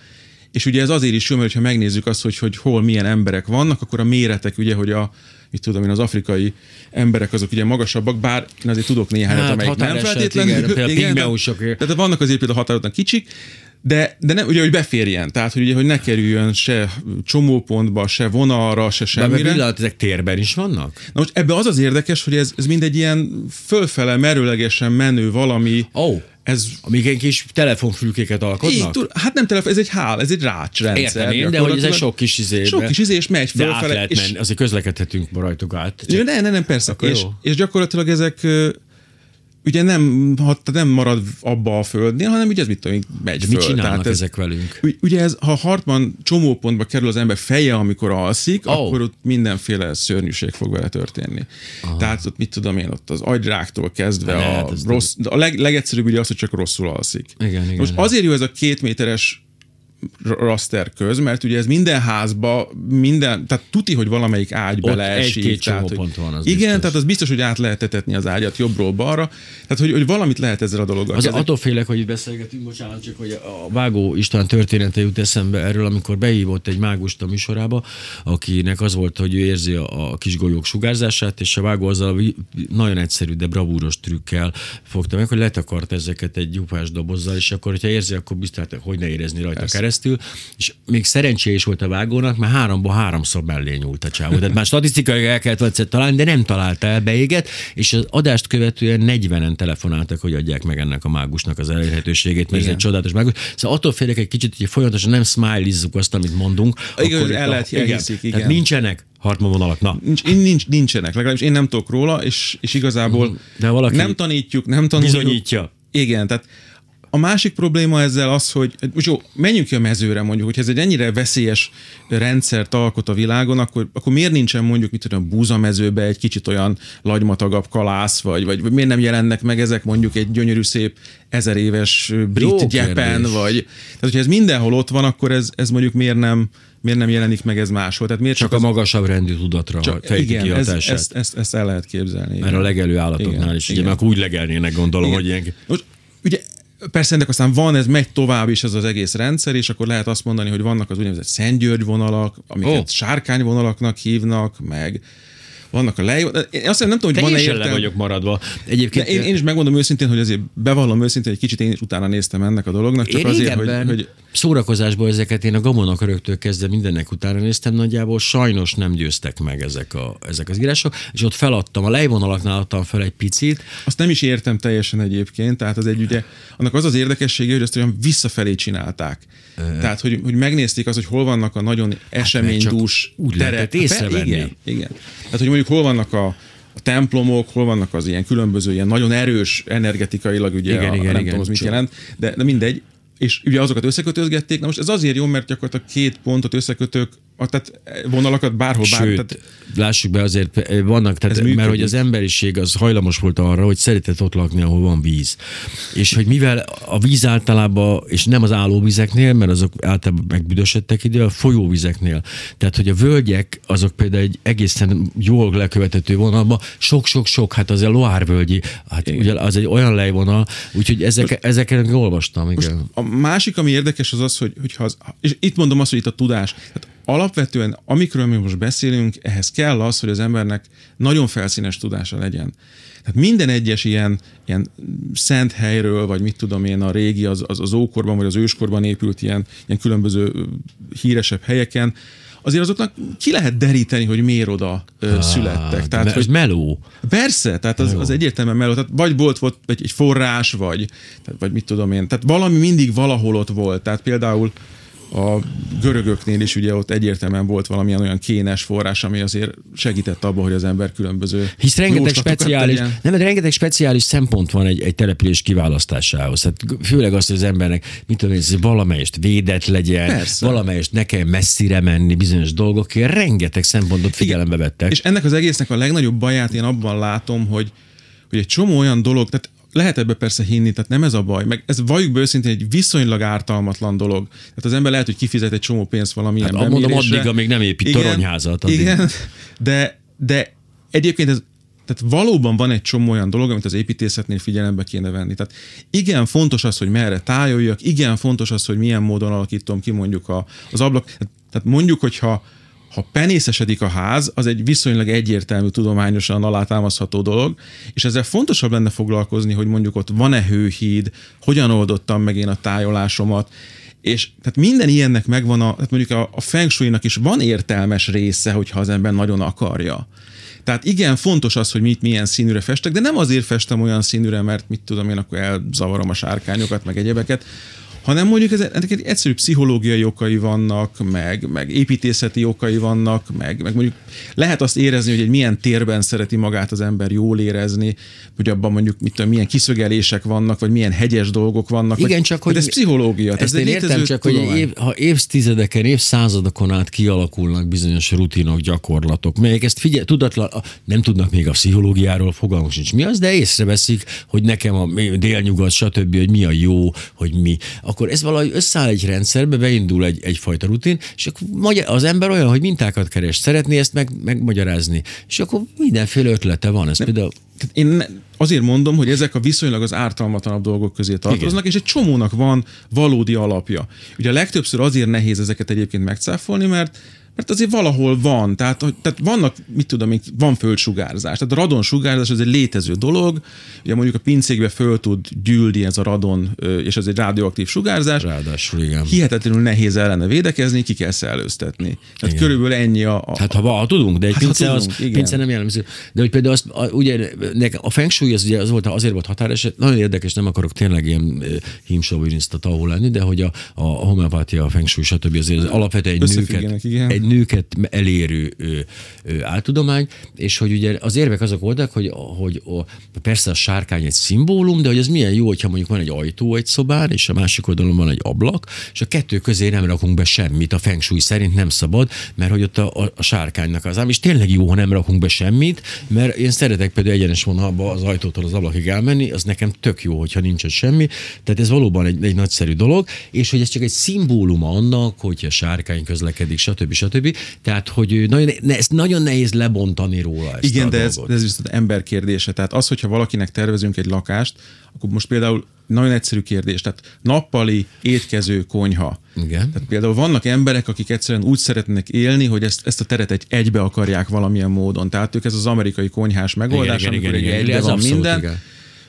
És ugye ez azért is jó, mert ha megnézzük azt, hogy, hogy hol milyen emberek vannak, akkor a méretek ugye, hogy a mit tudom én, az afrikai emberek azok ugye magasabbak, bár én azért tudok néhányat, Hát, amelyik nem feltétlenül. igen, például igen, pigmeusok. tehát vannak azért például határozottan kicsik, de, de nem, ugye, hogy beférjen, tehát hogy, ugye, hogy ne kerüljön se csomópontba, se vonalra, se De semmire. pillanat, ezek térben is vannak? Na most ebbe az az érdekes, hogy ez, ez mindegy ilyen fölfele merőlegesen menő valami. Oh, Ez amíg egy kis telefonfülkéket alkotnak? így, hát nem telefon, ez egy hál, ez egy rácsrendszer. Értem én, de hogy ez egy sok kis izé. Sok kis izé, és megy De át fölfele. lehet és, menni, azért közlekedhetünk rajtuk át. Ja, ne, ne, nem, persze. Akkor És, jó. és gyakorlatilag ezek ugye nem, ha, nem marad abba a földnél, hanem ugye ez mit tudom, megy De mit föl. csinálnak ez, ezek velünk? Ugy- Ugye ez, ha hartban csomópontba kerül az ember feje, amikor alszik, oh. akkor ott mindenféle szörnyűség fog vele történni. Aha. Tehát ott mit tudom én, ott az agyráktól kezdve Ne, a hát ez rossz, a leg, legegyszerűbb ugye az, hogy csak rosszul alszik. Igen, igen, Most igen. azért jó ez a két méteres raster köz, mert ugye ez minden házba, minden, tehát tuti, hogy valamelyik ágy Ott beleesik. egy-két tehát, hogy- van, az Igen, biztos. tehát az biztos, hogy át lehet etetni az ágyat jobbról balra. Tehát, hogy, hogy valamit lehet ezzel a dologgal Az attól félek, hogy itt beszélgetünk, bocsánat, csak hogy a Vágó István története jut eszembe erről, amikor behívott egy mágust a műsorába, akinek az volt, hogy ő érzi a, a kis golyók sugárzását, és a Vágó azzal a nagyon egyszerű, de bravúros trükkel fogta meg, hogy letakart ezeket egy gyupás dobozzal, és akkor, hogyha érzi, akkor biztos, hogy ne érezni rajta Persze. Keresztül. És még szerencsé is volt a Vágónak, mert háromból háromszor mellé nyúlt a csávó. Tehát már statisztikai el kellett egyszer találni, de nem találta el, beégett, és az adást követően 40-en telefonáltak, hogy adják meg ennek a mágusnak az elérhetőségét, mert ez Igen. egy csodálatos mágus. Szóval attól félek egy kicsit, hogy folyamatosan nem smilizzuk azt, amit mondunk. Igen, akkor el itt a- lehet- elhiszik, igen. Tehát nincsenek hartmavonalak. Na, Nincs, nincs, nincsenek, legalábbis én nem tudok róla, és, és igazából De valaki nem tanítjuk, nem tanuljuk. bizonyítja. Igen, tehát a másik probléma ezzel az, hogy most jó, menjünk ki a mezőre mondjuk, hogy ez egy ennyire veszélyes rendszert alkot a világon, akkor, akkor miért nincsen mondjuk, mit tudom, búzamezőbe egy kicsit olyan lagymatagabb kalász, vagy, vagy, vagy miért nem jelennek meg ezek mondjuk egy gyönyörű szép ezer éves brit Jó gyepen, kérdés. vagy tehát hogyha ez mindenhol ott van, akkor ez, ez mondjuk miért nem, miért nem jelenik meg ez máshol? Tehát miért Csak csak, a magasabb rendű tudatra csak fejti igen, ki ez, hatását. ezt, ezt, ezt, el lehet képzelni. Mert igen. a legelő állatoknál Igen, is, ugye, igen. mert akkor úgy legelnének, gondolom, Igen. hogy ilyen... Most, ugye, persze ennek aztán van, ez megy tovább is ez az egész rendszer, és akkor lehet azt mondani, hogy vannak az úgynevezett Szentgyörgy vonalak, amiket oh. sárkányvonalaknak hívnak, meg vannak a lej... Én azt hiszem, nem tudom, hogy van-e értelme. vagyok maradva. De Egyébként én, én is megmondom őszintén, hogy azért bevallom őszintén, hogy kicsit én is utána néztem ennek a dolognak, csak én azért, hogy, hogy szórakozásból ezeket én a gamonok öröktől kezdve mindennek utána néztem, nagyjából sajnos nem győztek meg ezek, a, ezek az írások, és ott feladtam, a lejvonalaknál adtam fel egy picit, Azt nem is értem teljesen egyébként, tehát az egy ugye, annak az az érdekessége, hogy ezt olyan visszafelé csinálták. Tehát, hogy, hogy megnézték az, hogy hol vannak a nagyon eseménydús Hát, úgy lehetett terek. észrevenni. Igen, igen. Tehát, hogy mondjuk hol vannak a, a templomok, hol vannak az ilyen különböző, ilyen nagyon erős energetikailag, ugye, Igen, a, igen, nem igen. tudom, az mit jelent, de, de mindegy. És ugye azokat összekötözgették, na most ez azért jó, mert gyakorlatilag két pontot összekötök, tehát vonalakat bárhol, bár, Sőt, tehát, lássuk be azért, eh, vannak, tehát, mert működik. hogy az emberiség az hajlamos volt arra, hogy szeretett ott lakni, ahol van víz. És hogy mivel a víz általában, és nem az állóvizeknél, mert azok általában megbüdösödtek ide, a folyóvizeknél. Tehát, hogy a völgyek, azok például egy egészen jól lekövetető vonalban, sok-sok-sok, hát az a Loire völgyi, hát Igen. ugye az egy olyan lejvonal, úgyhogy ezek, ezeken olvastam, igen. A másik, ami érdekes, az az, hogy, hogyha az, és itt mondom azt, hogy itt a tudás. Tehát alapvetően, amikről mi most beszélünk, ehhez kell az, hogy az embernek nagyon felszínes tudása legyen. Tehát minden egyes ilyen, ilyen szent helyről, vagy mit tudom én, a régi, az, az, az ókorban, vagy az őskorban épült ilyen, ilyen különböző híresebb helyeken, azért azoknak ki lehet deríteni, hogy miért oda ö, születtek. Tehát, hogy ez meló. Persze, tehát az, az egyértelműen mellett, tehát vagy volt, volt egy, egy forrás, vagy, tehát, vagy mit tudom én, tehát valami mindig valahol ott volt, tehát például a görögöknél is ugye ott egyértelműen volt valamilyen olyan kénes forrás, ami azért segített abban, hogy az ember különböző Hisz rengeteg speciális, tegyen. nem, de rengeteg speciális szempont van egy, egy település kiválasztásához. Tehát főleg azt, hogy az embernek, mit tudom én, hogy valamelyest védett legyen, Persze. valamelyest ne kell messzire menni bizonyos dolgokért, rengeteg szempontot figyelembe vettek. És ennek az egésznek a legnagyobb baját én abban látom, hogy, hogy egy csomó olyan dolog, tehát lehet ebbe persze hinni, tehát nem ez a baj, meg ez valljuk be őszintén egy viszonylag ártalmatlan dolog. Tehát az ember lehet, hogy kifizet egy csomó pénzt valamilyen Hát, mondom, bemérésre. addig, amíg nem épít Igen, toronyházat, addig. Igen, de, de egyébként ez tehát valóban van egy csomó olyan dolog, amit az építészetnél figyelembe kéne venni. Tehát igen, fontos az, hogy merre tájoljak, igen, fontos az, hogy milyen módon alakítom ki mondjuk a, az ablak. Tehát mondjuk, hogyha ha penészesedik a ház, az egy viszonylag egyértelmű, tudományosan alátámasztható dolog, és ezzel fontosabb lenne foglalkozni, hogy mondjuk ott van-e hőhíd, hogyan oldottam meg én a tájolásomat, és tehát minden ilyennek megvan, a, tehát mondjuk a, a feng shui-nak is van értelmes része, hogyha az ember nagyon akarja. Tehát igen, fontos az, hogy mit milyen színűre festek, de nem azért festem olyan színűre, mert mit tudom én, akkor elzavarom a sárkányokat, meg egyebeket, hanem mondjuk ez, ennek egy egyszerű pszichológiai okai vannak, meg, meg építészeti okai vannak, meg, meg mondjuk lehet azt érezni, hogy egy milyen térben szereti magát az ember jól érezni, hogy abban mondjuk mit tudom, milyen kiszögelések vannak, vagy milyen hegyes dolgok vannak. Igen, vagy, csak hogy ez pszichológia. Ezt én értem, csak hogy év, ha évtizedeken, évszázadokon át kialakulnak bizonyos rutinok, gyakorlatok, melyek ezt figyel, tudatlan, nem tudnak még a pszichológiáról, fogalmuk sincs mi az, de észreveszik, hogy nekem a délnyugat, stb., hogy mi a jó, hogy mi akkor ez valahogy összeáll egy rendszerbe, beindul egy, egyfajta rutin, és akkor az ember olyan, hogy mintákat keres, szeretné ezt meg, megmagyarázni, és akkor mindenféle ötlete van. Ez Nem. például én azért mondom, hogy ezek a viszonylag az ártalmatlanabb dolgok közé tartoznak, Igen. és egy csomónak van valódi alapja. Ugye a legtöbbször azért nehéz ezeket egyébként megcáfolni, mert mert azért valahol van, tehát, tehát vannak, mit tudom én, van földsugárzás. Tehát a radon sugárzás ez egy létező dolog, ugye mondjuk a pincékbe föl tud gyűlni ez a radon, és ez egy radioaktív sugárzás. Ráadásul, igen. Hihetetlenül nehéz ellene védekezni, ki kell szellőztetni. Tehát igen. körülbelül ennyi a, a... Hát ha, ha tudunk, de egy hát, pince, tudunk, az, igen. pince nem jellemző. De hogy például azt, a, ugye a feng shui az, ugye az volt, azért volt határeset, nagyon érdekes, nem akarok tényleg ilyen hímsoviniszta tahó lenni, de hogy a, a homeopátia, a feng shui, stb. azért az alapvetően egy nőket, egy nőket elérő ö, ö, áltudomány, és hogy ugye az érvek azok voltak, hogy, hogy a, persze a sárkány egy szimbólum, de hogy az milyen jó, hogyha mondjuk van egy ajtó egy szobán, és a másik oldalon van egy ablak, és a kettő közé nem rakunk be semmit, a feng shui szerint nem szabad, mert hogy ott a, a, a sárkánynak az ám, és tényleg jó, ha nem rakunk be semmit, mert én szeretek például egyenes vonalba az ajtótól az ablakig elmenni, az nekem tök jó, hogyha nincs ott semmi. Tehát ez valóban egy, egy nagyszerű dolog, és hogy ez csak egy szimbólum annak, hogy a sárkány közlekedik, stb. stb stb. Tehát, hogy nagyon, ezt nagyon nehéz lebontani róla. Ezt Igen, de ez, ez viszont ember kérdése. Tehát az, hogyha valakinek tervezünk egy lakást, akkor most például nagyon egyszerű kérdés, tehát nappali étkező konyha. Igen. Tehát például vannak emberek, akik egyszerűen úgy szeretnek élni, hogy ezt, ezt a teret egy egybe akarják valamilyen módon. Tehát ők ez az amerikai konyhás megoldás, igen, amikor igen, igen, egybe igen, van abszolút, minden. Igen.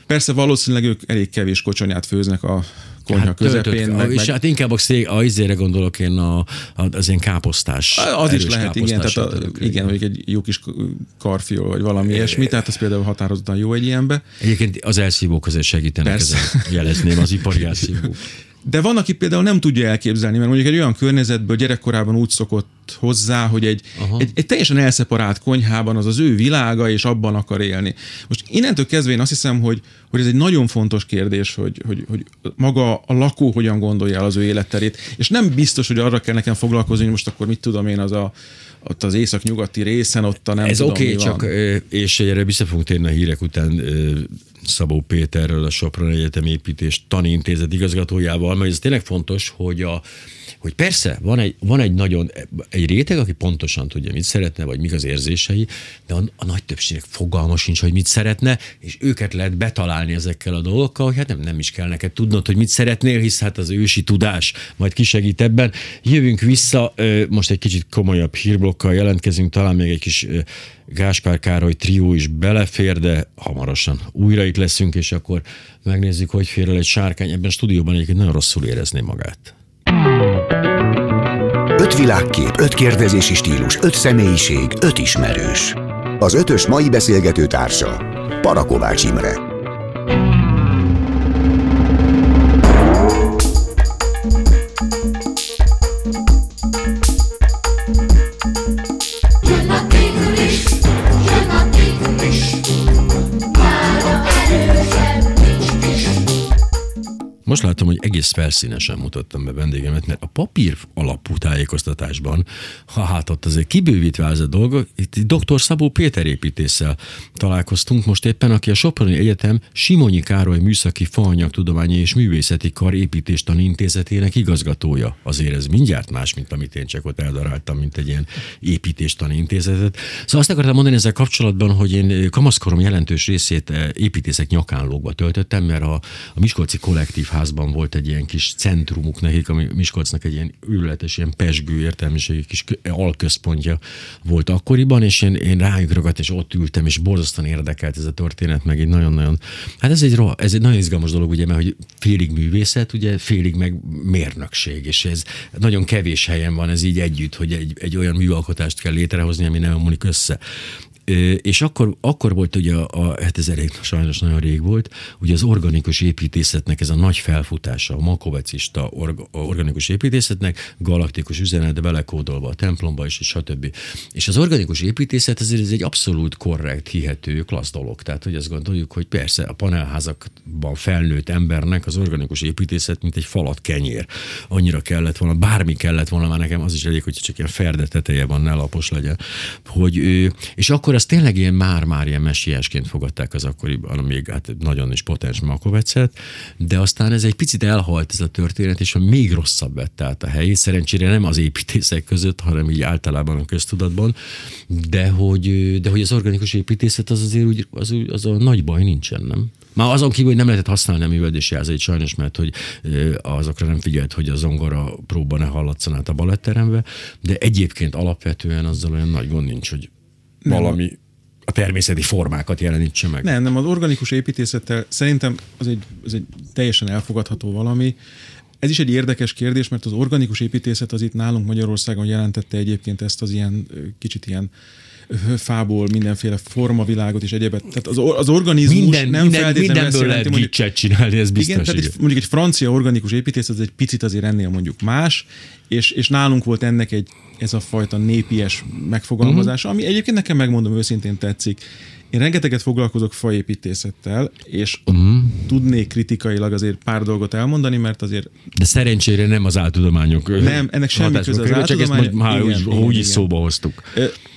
Persze valószínűleg ők elég kevés kocsonyát főznek a konyha hát közepén. Töltött, meg, és meg... hát inkább a, szék, a izére gondolok én a, a, az én káposztás. Az is lehet, igen, tehát a, igen, hogy egy jó kis karfiol, vagy valami ilyesmi, tehát az például határozottan jó egy ilyenbe. Egyébként az elszívók azért segítenek, Persze. ezen jelezném az ipari elszívók. De van, aki például nem tudja elképzelni, mert mondjuk egy olyan környezetből gyerekkorában úgy szokott hozzá, hogy egy, egy, egy teljesen elszeparált konyhában az az ő világa, és abban akar élni. Most innentől kezdve én azt hiszem, hogy, hogy ez egy nagyon fontos kérdés, hogy, hogy, hogy maga a lakó hogyan gondolja el az ő életterét, és nem biztos, hogy arra kell nekem foglalkozni, hogy most akkor mit tudom én, az a ott az észak-nyugati részen, ott a nem Ez oké, okay, csak, és erre vissza fogunk térni a hírek után Szabó Péterről, a Sopron Egyetem építés tanintézet igazgatójával, mert ez tényleg fontos, hogy a, hogy persze van egy, van egy nagyon, egy réteg, aki pontosan tudja, mit szeretne, vagy mik az érzései, de a, a nagy többségnek fogalma sincs, hogy mit szeretne, és őket lehet betalálni ezekkel a dolgokkal, hogy hát nem, nem is kell neked tudnod, hogy mit szeretnél, hisz hát az ősi tudás majd kisegít ebben. Jövünk vissza, most egy kicsit komolyabb hírblokkal jelentkezünk, talán még egy kis Gáspár Károly trió is belefér, de hamarosan újra itt leszünk, és akkor megnézzük, hogy fér el egy sárkány. Ebben a stúdióban egyébként nagyon rosszul érezné magát. Öt világkép, öt kérdezési stílus, öt személyiség, öt ismerős. Az ötös mai beszélgető társa Parakovács Imre. Most látom, hogy egész felszínesen mutattam be vendégemet, mert a papír alapú tájékoztatásban, ha hát ott azért kibővítve ez a dolog, itt dr. Szabó Péter építéssel találkoztunk most éppen, aki a Soproni Egyetem Simonyi Károly Műszaki Faanyagtudományi és Művészeti Kar építéstani intézetének igazgatója. Azért ez mindjárt más, mint amit én csak ott eldaráltam, mint egy ilyen építéstani intézetet. Szóval azt akartam mondani ezzel kapcsolatban, hogy én kamaszkorom jelentős részét építészek nyakán lógva töltöttem, mert a, a Miskolci Kollektív Panelházban volt egy ilyen kis centrumuk nekik, ami Miskolcnak egy ilyen űrletes, ilyen pesgő értelmiségi kis alközpontja volt akkoriban, és én, én rájuk ragadt, és ott ültem, és borzasztóan érdekelt ez a történet, meg egy nagyon-nagyon, hát ez egy, ez egy nagyon izgalmas dolog, ugye, mert hogy félig művészet, ugye, félig meg mérnökség, és ez nagyon kevés helyen van ez így együtt, hogy egy, egy olyan műalkotást kell létrehozni, ami nem omlik össze. És akkor, akkor volt ugye, a, a, hát ez elég sajnos nagyon rég volt, ugye az organikus építészetnek ez a nagy felfutása, a makovecista org, organikus építészetnek, galaktikus üzenet belekódolva a templomba is, és stb. És az organikus építészet ezért ez egy abszolút korrekt, hihető, klassz dolog. Tehát, hogy azt gondoljuk, hogy persze a panelházakban felnőtt embernek az organikus építészet, mint egy falat kenyér. Annyira kellett volna, bármi kellett volna, már nekem az is elég, hogy csak ilyen ferde teteje van, ne lapos legyen. Hogy, és akkor az tényleg ilyen már-már ilyen messiásként fogadták az akkoriban, még hát nagyon is potens Makovecet, de aztán ez egy picit elhalt ez a történet, és még rosszabb vett át a helyét. Szerencsére nem az építészek között, hanem így általában a köztudatban, de hogy, de hogy az organikus építészet az azért úgy, az, az a nagy baj nincsen, nem? Már azon kívül, hogy nem lehetett használni a műveldési jelzeit sajnos, mert hogy azokra nem figyelt, hogy a zongora próba ne hallatsson át a baletterembe, de egyébként alapvetően azzal olyan nagy gond nincs, hogy valami a természeti formákat jelenítse meg. Nem, nem, az organikus építészettel szerintem az egy, az egy teljesen elfogadható valami. Ez is egy érdekes kérdés, mert az organikus építészet az itt nálunk Magyarországon jelentette egyébként ezt az ilyen kicsit ilyen fából mindenféle formavilágot és egyebet. Tehát az, az organizmus minden, nem minden, feltétlenül mindenből lehet mondjuk, csinálni, ez biztos. Igen, tehát egy, mondjuk egy francia organikus építészet az egy picit azért ennél mondjuk más, és, és nálunk volt ennek egy ez a fajta népies megfogalmazása, uh-huh. ami egyébként nekem megmondom őszintén tetszik. Én rengeteget foglalkozok faépítészettel, és uh-huh. tudnék kritikailag azért pár dolgot elmondani, mert azért... De szerencsére nem az áltudományok. Nem, ennek semmi köze az Csak ezt most már igen, úgy, igen, úgy is szóba hoztuk.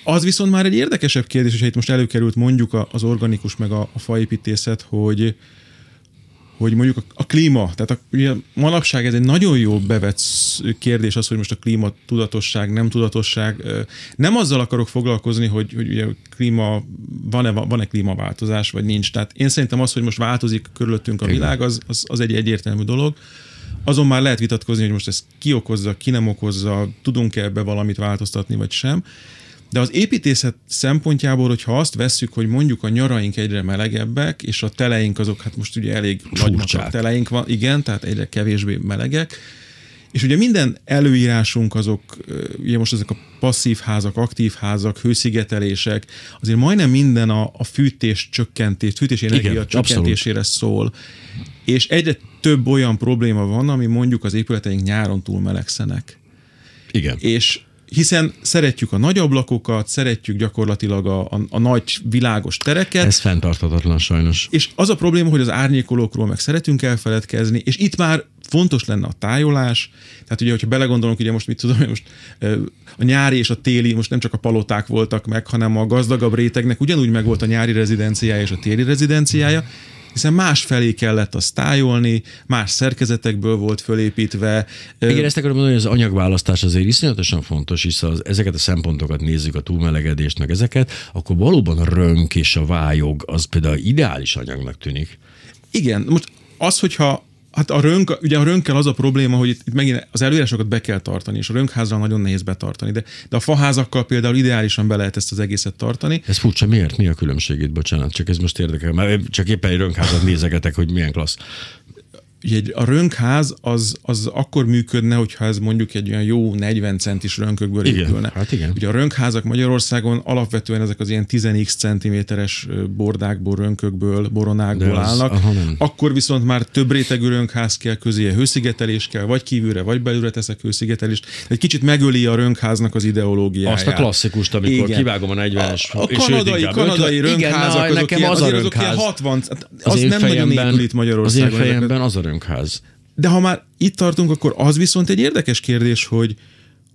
Az viszont már egy érdekesebb kérdés, hogyha itt most előkerült mondjuk az organikus meg a, a faépítészet, hogy hogy mondjuk a, a klíma, tehát a, ugye manapság ez egy nagyon jó bevett kérdés az, hogy most a klíma tudatosság, nem tudatosság. Nem azzal akarok foglalkozni, hogy, hogy ugye klíma, van-e, van-e klímaváltozás, vagy nincs. Tehát én szerintem az, hogy most változik körülöttünk a világ, az, az, az egy egyértelmű dolog. Azon már lehet vitatkozni, hogy most ezt ki okozza, ki nem okozza, tudunk-e ebbe valamit változtatni, vagy sem. De az építészet szempontjából, hogyha azt vesszük, hogy mondjuk a nyaraink egyre melegebbek, és a teleink azok, hát most ugye elég nagy teleink van, igen, tehát egyre kevésbé melegek, és ugye minden előírásunk azok, ugye most ezek a passzív házak, aktív házak, hőszigetelések, azért majdnem minden a, a fűtés csökkentés, fűtési energia Igen, csökkentésére abszolút. szól. És egyre több olyan probléma van, ami mondjuk az épületeink nyáron túl melegszenek. Igen. És hiszen szeretjük a nagy ablakokat, szeretjük gyakorlatilag a, a, a nagy világos tereket. Ez fenntarthatatlan sajnos. És az a probléma, hogy az árnyékolókról meg szeretünk elfeledkezni, és itt már fontos lenne a tájolás, tehát ugye, hogyha belegondolunk, ugye most mit tudom, most a nyári és a téli most nem csak a paloták voltak meg, hanem a gazdagabb rétegnek ugyanúgy meg volt a nyári rezidenciája és a téli rezidenciája, hiszen más felé kellett azt tájolni, más szerkezetekből volt fölépítve. Igen, ezt akarom mondani, hogy az anyagválasztás azért iszonyatosan fontos, hisz az, ezeket a szempontokat nézzük, a túlmelegedést, meg ezeket, akkor valóban a rönk és a vályog az például ideális anyagnak tűnik. Igen, most az, hogyha Hát a rönk, ugye a rönkkel az a probléma, hogy itt, itt megint az előírásokat be kell tartani, és a rönkházral nagyon nehéz betartani, de, de a faházakkal például ideálisan be lehet ezt az egészet tartani. Ez furcsa, miért? Mi a különbség itt? Bocsánat, csak ez most érdekel, mert csak éppen egy rönkházat nézegetek, hogy milyen klassz ugye a rönkház az, az akkor működne, hogyha ez mondjuk egy olyan jó 40 centis rönkökből igen, épülne. Hát igen. Ugye a rönkházak Magyarországon alapvetően ezek az ilyen 10x centiméteres bordákból, rönkökből, boronákból az, állnak. Aha, akkor viszont már több rétegű rönkház kell, közé hőszigetelés kell, vagy kívülre, vagy belülre teszek hőszigetelést. Egy kicsit megöli a rönkháznak az ideológiáját. Azt a klasszikust, amikor igen. kivágom a 40-es. A, a kanadai, kanadai rönkházak, igen, azok nekem ilyen, az a rönkház. 60, az, az nem nagyon épül itt Magyarországon. Az én fejemben az a rönkház. De ha már itt tartunk, akkor az viszont egy érdekes kérdés, hogy,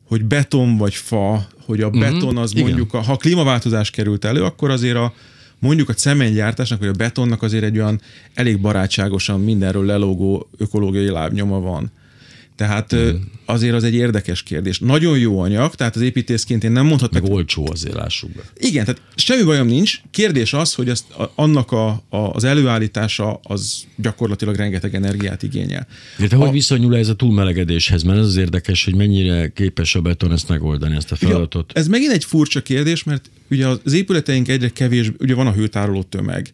hogy beton vagy fa, hogy a mhm, beton az mm-hmm, mondjuk, a, ha klímaváltozás került elő, akkor azért a, mondjuk a cementgyártásnak, vagy a betonnak azért egy olyan elég barátságosan mindenről lelógó ökológiai lábnyoma van. Tehát mm. azért az egy érdekes kérdés. Nagyon jó anyag, tehát az építészként én nem mondhatok. Meg olcsó azért lássuk be. Igen, tehát semmi bajom nincs. Kérdés az, hogy ezt, annak a, a, az előállítása az gyakorlatilag rengeteg energiát igényel. De a, hogy viszonyul ez a túlmelegedéshez? Mert ez az érdekes, hogy mennyire képes a beton ezt megoldani, ezt a feladatot. Ugye, ez megint egy furcsa kérdés, mert ugye az épületeink egyre kevés, ugye van a hőtároló tömeg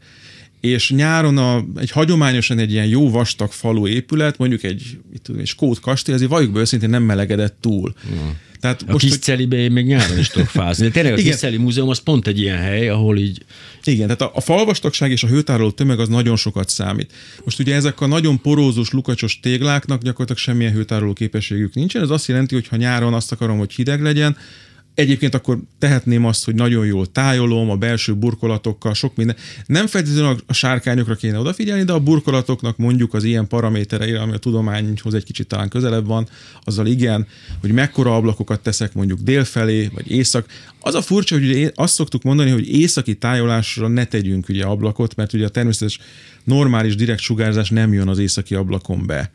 és nyáron a, egy hagyományosan egy ilyen jó vastag falu épület, mondjuk egy, mit tudom, egy skót kastély, azért valljuk be őszintén nem melegedett túl. Mm. Tehát a most, Kiscelibe én még nyáron is tudok fázni. Tényleg a Kisceli Múzeum az pont egy ilyen hely, ahol így... Igen, tehát a, a falvastagság és a hőtároló tömeg az nagyon sokat számít. Most ugye ezek a nagyon porózus, lukacsos tégláknak gyakorlatilag semmilyen hőtároló képességük nincsen. Ez azt jelenti, hogy ha nyáron azt akarom, hogy hideg legyen, Egyébként akkor tehetném azt, hogy nagyon jól tájolom, a belső burkolatokkal, sok minden. Nem feltétlenül a sárkányokra kéne odafigyelni, de a burkolatoknak mondjuk az ilyen paramétereire, ami a tudományhoz egy kicsit talán közelebb van, azzal igen, hogy mekkora ablakokat teszek mondjuk délfelé, vagy észak. Az a furcsa, hogy ugye azt szoktuk mondani, hogy északi tájolásra ne tegyünk ugye ablakot, mert ugye a természetes normális direkt sugárzás nem jön az északi ablakon be.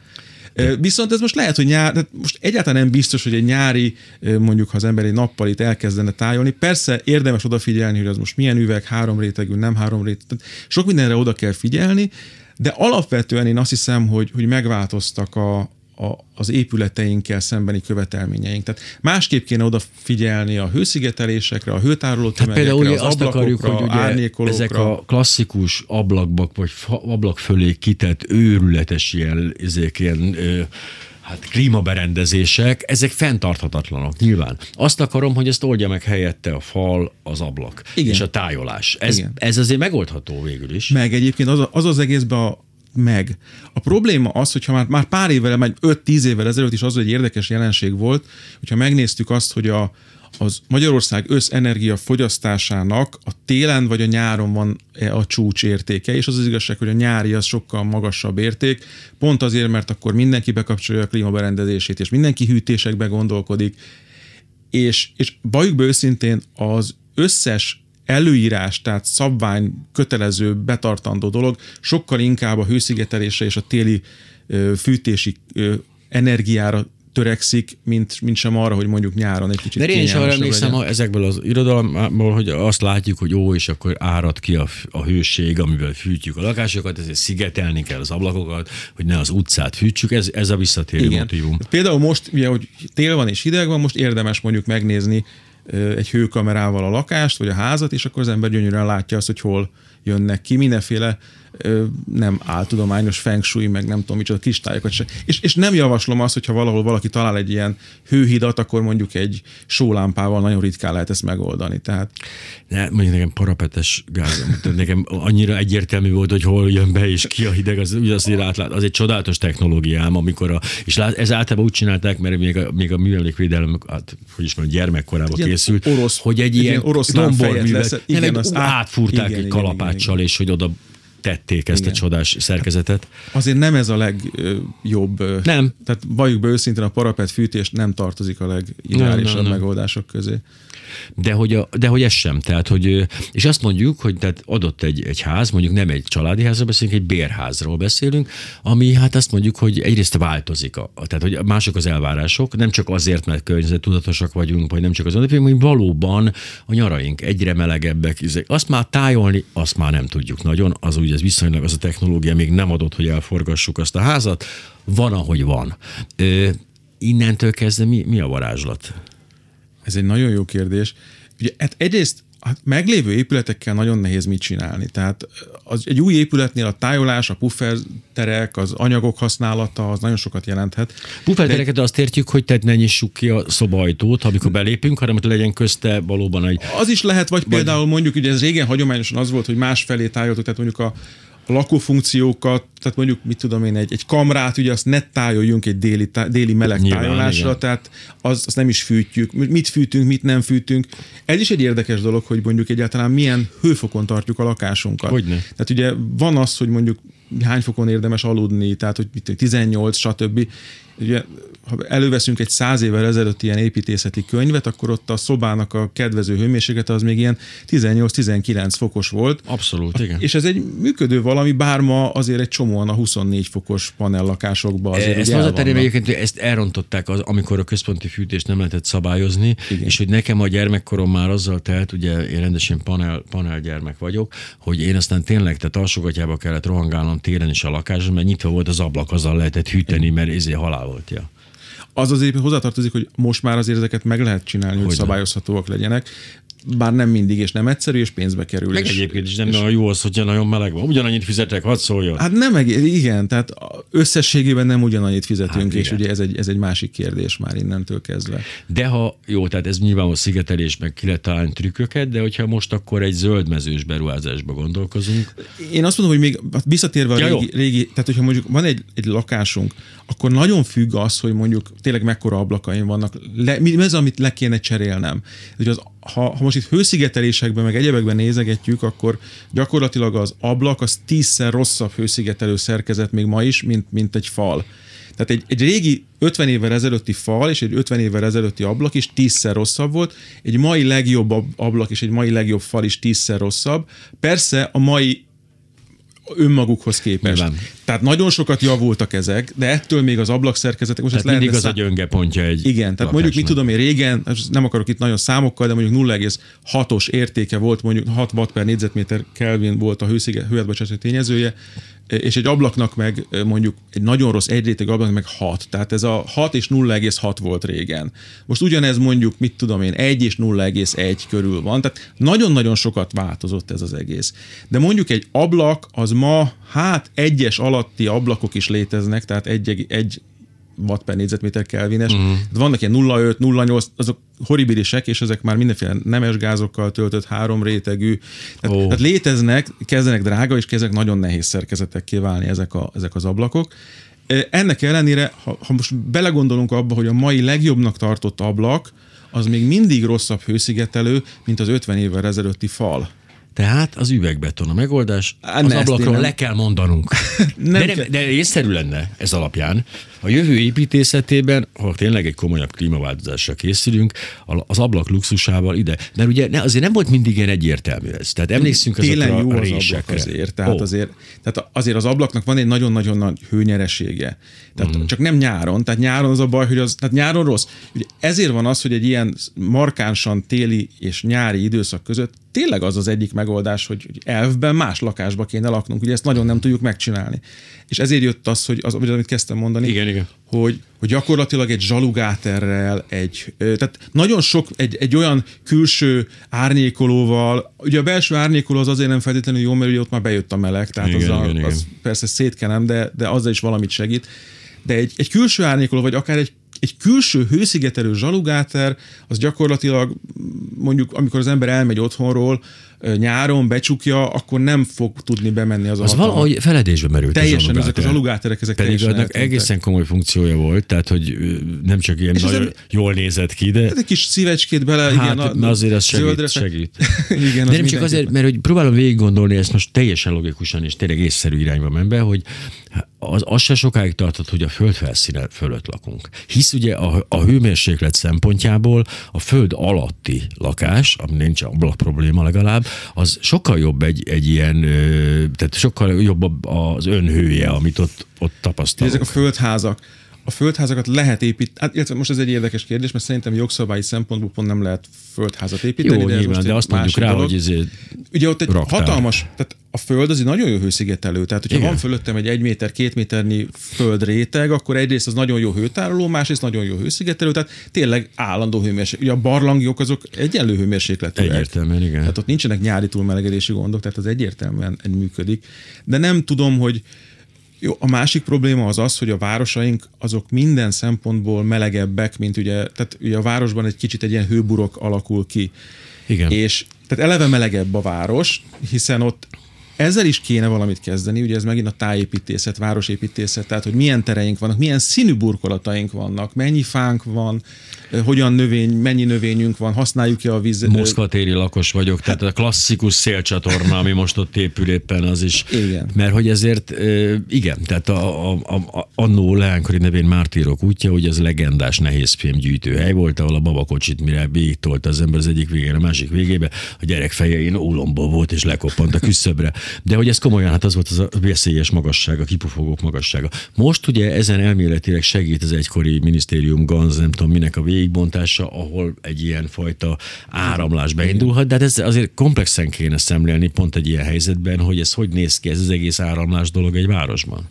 Viszont ez most lehet, hogy nyár, most egyáltalán nem biztos, hogy egy nyári, mondjuk ha az ember egy nappal itt elkezdene tájolni. Persze érdemes odafigyelni, hogy az most milyen üveg, három rétegű, nem három rétegű. Sok mindenre oda kell figyelni, de alapvetően én azt hiszem, hogy, hogy megváltoztak a, a, az épületeinkkel szembeni követelményeink. Tehát másképp kéne odafigyelni a hőszigetelésekre, a hőtároló hát például az azt akarjuk, hogy ugye ezek a klasszikus ablakbak, vagy ablak fölé kitett őrületes ilyen, ezek ilyen ö, hát klímaberendezések, ezek fenntarthatatlanok nyilván. Azt akarom, hogy ezt oldja meg helyette a fal, az ablak Igen. és a tájolás. Ez, Igen. ez azért megoldható végül is. Meg egyébként az az, az egészben a, meg. A probléma az, hogyha már, már pár évvel, már 5-10 évvel ezelőtt is az egy érdekes jelenség volt, hogyha megnéztük azt, hogy a, az Magyarország összenergia fogyasztásának a télen vagy a nyáron van a csúcs értéke, és az az igazság, hogy a nyári az sokkal magasabb érték, pont azért, mert akkor mindenki bekapcsolja a klímaberendezését, és mindenki hűtésekbe gondolkodik, és, és bajuk be őszintén az összes előírás, tehát szabvány kötelező, betartandó dolog, sokkal inkább a hőszigetelésre és a téli fűtési energiára törekszik, mint, mint sem arra, hogy mondjuk nyáron egy kicsit De én is arra emlékszem legyen. ezekből az irodalomból, hogy azt látjuk, hogy ó, és akkor árad ki a, a hőség, amivel fűtjük a lakásokat, ezért szigetelni kell az ablakokat, hogy ne az utcát fűtsük, ez, ez a visszatérő Igen. motivum. Például most, ugye, hogy tél van és hideg van, most érdemes mondjuk megnézni egy hőkamerával a lakást, vagy a házat, és akkor az ember gyönyörűen látja azt, hogy hol jönnek ki. Mindenféle nem áltudományos feng shui, meg nem tudom micsoda kristályokat se. És, és nem javaslom azt, hogyha valahol valaki talál egy ilyen hőhidat, akkor mondjuk egy sólámpával nagyon ritkán lehet ezt megoldani. Tehát... Ne, mondjuk nekem parapetes gáz, nekem annyira egyértelmű volt, hogy hol jön be és ki a hideg, az, az, azért átlát, az egy csodálatos technológiám, amikor a, és lát, ez általában úgy csinálták, mert még a, még a műemlékvédelem, hát, hogy is mondjam, gyermekkorában készült, orosz, hogy egy ilyen, ilyen domborművet, lesz, igen, átfúrták igen, egy kalapáccsal, igen, igen. és hogy oda tették ezt Igen. a csodás szerkezetet. Azért nem ez a legjobb. Nem. Tehát valljuk be őszintén, a parapet fűtés nem tartozik a legideálisabb nem, nem, nem. megoldások közé. De hogy, a, de hogy ez sem. Tehát, hogy, és azt mondjuk, hogy tehát adott egy, egy ház, mondjuk nem egy családi házról beszélünk, egy bérházról beszélünk, ami hát azt mondjuk, hogy egyrészt változik. A, tehát, hogy mások az elvárások, nem csak azért, mert környezettudatosak vagyunk, vagy nem csak az hanem hogy valóban a nyaraink egyre melegebbek. Azt már tájolni, azt már nem tudjuk nagyon, az úgy ez viszonylag az a technológia még nem adott, hogy elforgassuk azt a házat, van, ahogy van. Ö, innentől kezdve mi, mi a varázslat? Ez egy nagyon jó kérdés. Ugye hát egyrészt a meglévő épületekkel nagyon nehéz mit csinálni. Tehát az, egy új épületnél a tájolás, a pufferterek, az anyagok használata, az nagyon sokat jelenthet. Puffertereket De... azt értjük, hogy tehát ne nyissuk ki a szobajtót, amikor belépünk, hanem hogy legyen közte valóban egy... Az is lehet, vagy, vagy... például mondjuk, ugye ez régen hagyományosan az volt, hogy másfelé tájoltuk, tehát mondjuk a lakófunkciókat, tehát mondjuk, mit tudom én, egy, egy kamrát, ugye azt ne tájoljunk egy déli, tá, déli meleg Nyilván, tájolásra, igen. tehát az, azt nem is fűtjük. Mit fűtünk, mit nem fűtünk. Ez is egy érdekes dolog, hogy mondjuk egyáltalán milyen hőfokon tartjuk a lakásunkat. Hogyne. Tehát ugye van az, hogy mondjuk hány fokon érdemes aludni, tehát hogy 18, stb. ugye, ha előveszünk egy száz évvel ezelőtt ilyen építészeti könyvet, akkor ott a szobának a kedvező hőmérséklete az még ilyen 18-19 fokos volt. Abszolút, igen. És ez egy működő valami, bár ma azért egy csomóan a 24 fokos panellakásokban azért ezt hozzátenném egyébként, hogy ezt elrontották, az, amikor a központi fűtést nem lehetett szabályozni, Igen. és hogy nekem a gyermekkorom már azzal telt, ugye én rendesen panel, panel gyermek vagyok, hogy én aztán tényleg, tehát alsógatyába kellett rohangálnom téren is a lakásban, mert nyitva volt az ablak, azzal lehetett hűteni, mert ezért halál volt. Ja. Az azért hozzátartozik, hogy most már azért ezeket meg lehet csinálni, hogy, hogy szabályozhatóak legyenek, bár nem mindig, és nem egyszerű, és pénzbe kerül. Meg és, egyébként is nem nagyon jó az, hogyha nagyon meleg van. Ugyanannyit fizetek, hadd szóljon. Hát nem, igen, tehát összességében nem ugyanannyit fizetünk, Hát hát és ugye ez egy, ez egy másik kérdés már innentől kezdve. De ha, jó, tehát ez nyilván a szigetelés, meg ki lehet találni trükköket, de hogyha most akkor egy zöldmezős beruházásba gondolkozunk, Én azt mondom, hogy még visszatérve a Ja, jó. régi, régi, tehát hogyha mondjuk van egy, egy lakásunk, akkor nagyon függ az, hogy mondjuk tényleg mekkora ablakaim vannak, le, mi az, amit le kéne cserélnem. Hogy az, ha, ha most itt hőszigetelésekben, meg egyebekben nézegetjük, akkor gyakorlatilag az ablak az tízszer rosszabb hőszigetelő szerkezet még ma is, mint, mint egy fal. Tehát egy, egy régi 50 évvel ezelőtti fal és egy 50 évvel ezelőtti ablak is tízszer rosszabb volt, egy mai legjobb ab- ablak és egy mai legjobb fal is tízszer rosszabb. Persze a mai önmagukhoz képest. Nyilván. Tehát nagyon sokat javultak ezek, de ettől még az ablakszerkezetek, most tehát mindig az lehetne a gyönge pontja egy igen, tehát mondjuk mit tudom én régen, nem akarok itt nagyon számokkal, de mondjuk 0,6-os értéke volt, mondjuk 6 watt per négyzetméter Kelvin volt a hőszige, hőátbocsátó tényezője, és egy ablaknak meg mondjuk egy nagyon rossz egy réteg ablaknak meg 6. Tehát ez a 6 és 0,6 volt régen. Most ugyanez mondjuk, mit tudom én, 1 és 0,1 körül van. Tehát nagyon-nagyon sokat változott ez az egész. De mondjuk egy ablak az ma, hát egyes alatti ablakok is léteznek, tehát egy, egy watt per négyzetméter kelvines. Uh-huh. Vannak ilyen 0,5, 0,8, azok horribilisek, és ezek már mindenféle nemes gázokkal töltött, három rétegű. Tehát, oh. tehát léteznek, kezdenek drága, és kezdenek nagyon nehéz szerkezetekké válni ezek, a, ezek az ablakok. Ennek ellenére, ha, ha most belegondolunk abba, hogy a mai legjobbnak tartott ablak, az még mindig rosszabb hőszigetelő, mint az 50 évvel ezelőtti fal. Tehát az üvegbeton a megoldás, Á, az ablakról nem- le kell mondanunk. Nem de, nem, de észszerű lenne ez alapján. A jövő építészetében, ha tényleg egy komolyabb klímaváltozásra készülünk, az ablak luxusával ide. Mert ugye ne, azért nem volt mindig ilyen egyértelmű ez. Tehát emlékszünk Télen azokra jó a az résekre. azért, tehát, Ó. azért, tehát azért az ablaknak van egy nagyon-nagyon nagy hőnyeresége. Tehát mm. csak nem nyáron, tehát nyáron az a baj, hogy az, tehát nyáron rossz. Ugye ezért van az, hogy egy ilyen markánsan téli és nyári időszak között tényleg az az egyik megoldás, hogy hogy elvben más lakásba kéne laknunk. Ugye ezt nagyon nem tudjuk megcsinálni. És ezért jött az, hogy az, amit kezdtem mondani, Igen, igen. hogy, hogy gyakorlatilag egy zsalugáterrel, egy, tehát nagyon sok, egy, egy olyan külső árnyékolóval, ugye a belső árnyékoló az azért nem feltétlenül jó, mert ugye ott már bejött a meleg, tehát Igen, az, a, igen, igen. az persze szétkenem, de, de azzal is valamit segít. De egy, egy külső árnyékoló, vagy akár egy egy külső hőszigetelő zsalugáter, az gyakorlatilag mondjuk, amikor az ember elmegy otthonról, nyáron becsukja, akkor nem fog tudni bemenni az, Az a hatalmas- valahogy feledésbe merült. a Teljesen, ezek a zsalugáter. zsalugáterek, ezek Pedig teljesen annak egészen komoly funkciója volt, tehát hogy nem csak ilyen az nagyon em- jól nézett ki, de Ez egy kis szívecskét bele, Hát, igen. na azért az segít, zöldre- segít. igen, az De nem csak azért, mert hogy próbálom végig gondolni ezt most teljesen logikusan és tényleg észszerű irányba menve, hogy az, az se sokáig tartott, hogy a föld felszíne fölött lakunk. Hisz ugye a, a hőmérséklet szempontjából a föld alatti lakás, ami nincs ablak probléma legalább, az sokkal jobb egy, egy ilyen, tehát sokkal jobb az önhője, amit ott, ott tapasztalunk. Ezek a földházak. A földházakat lehet építeni, hát, illetve most ez egy érdekes kérdés, mert szerintem jogszabályi szempontból pont nem lehet földházat építeni. Jó, de ez nyilván, de azt mondjuk rá, dolog. hogy ezért Ugye ott egy raktár. hatalmas, tehát a föld az egy nagyon jó hőszigetelő, tehát hogyha Igen. van fölöttem egy egy méter, két méternyi földréteg, akkor egyrészt az nagyon jó hőtároló, másrészt nagyon jó hőszigetelő, tehát tényleg állandó hőmérséklet. Ugye a barlangjok azok egyenlő hőmérsékletűek. Egyértelműen, igen. Tehát ott nincsenek nyári túlmelegedési gondok, tehát az egyértelműen működik. De nem tudom, hogy jó, a másik probléma az az, hogy a városaink azok minden szempontból melegebbek, mint ugye, tehát ugye a városban egy kicsit egy ilyen hőburok alakul ki. Igen. És tehát eleve melegebb a város, hiszen ott ezzel is kéne valamit kezdeni, ugye ez megint a tájépítészet, városépítészet, tehát hogy milyen tereink vannak, milyen színű burkolataink vannak, mennyi fánk van, hogyan növény, mennyi növényünk van, használjuk-e a vizet. Moszkva téri lakos vagyok, tehát a klasszikus szélcsatorna, ami most ott épül éppen az is. Igen. Mert hogy ezért, igen, tehát a, a, a, annó leánkori nevén Mártírok útja, hogy az legendás nehéz gyűjtőhely volt, ahol a babakocsit mire végigtolt az ember az egyik végén a másik végébe, a gyerek fején ólomból volt és lekoppant a küszöbre. De hogy ez komolyan, hát az volt az a veszélyes magasság, a kipufogók magassága. Most ugye ezen elméletileg segít az egykori minisztérium GANZ, nem tudom minek a végigbontása, ahol egy ilyen fajta áramlás beindulhat, de hát ez azért komplexen kéne szemlélni pont egy ilyen helyzetben, hogy ez hogy néz ki ez az egész áramlás dolog egy városban.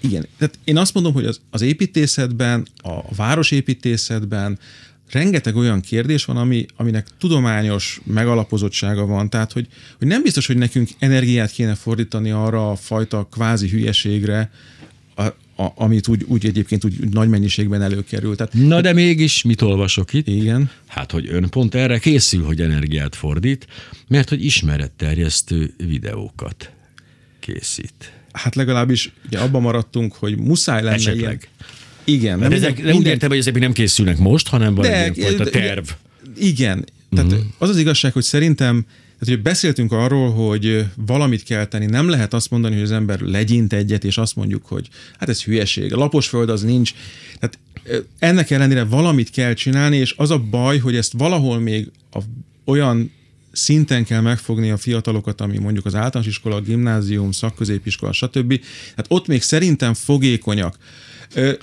Igen, tehát én azt mondom, hogy az, az építészetben, a városépítészetben rengeteg olyan kérdés van, ami, aminek tudományos megalapozottsága van, tehát hogy, hogy nem biztos, hogy nekünk energiát kéne fordítani arra a fajta kvázi hülyeségre, a, a, amit úgy, úgy egyébként úgy, úgy nagy mennyiségben előkerül. Tehát, Na de mégis mit olvasok itt? Igen. Hát, hogy ön pont erre készül, hogy energiát fordít, mert hogy ismeretterjesztő videókat készít. Hát legalábbis ugye abban maradtunk, hogy muszáj lenne Esetleg. ilyen. Igen. Mert ezek minden, úgy értem, hogy ezek még nem készülnek most, hanem van De- egy ilyen fajta de- terv. Igen. Tehát uh-huh. az az igazság, hogy szerintem tehát, hogy beszéltünk arról, hogy valamit kell tenni. Nem lehet azt mondani, hogy az ember legyint egyet, és azt mondjuk, hogy hát ez hülyeség. A lapos föld az nincs. Tehát ennek ellenére valamit kell csinálni, és az a baj, hogy ezt valahol még a, olyan szinten kell megfogni a fiatalokat, ami mondjuk az általános iskola, a gimnázium, szakközépiskola, stb. Hát ott még szerintem fogékonyak.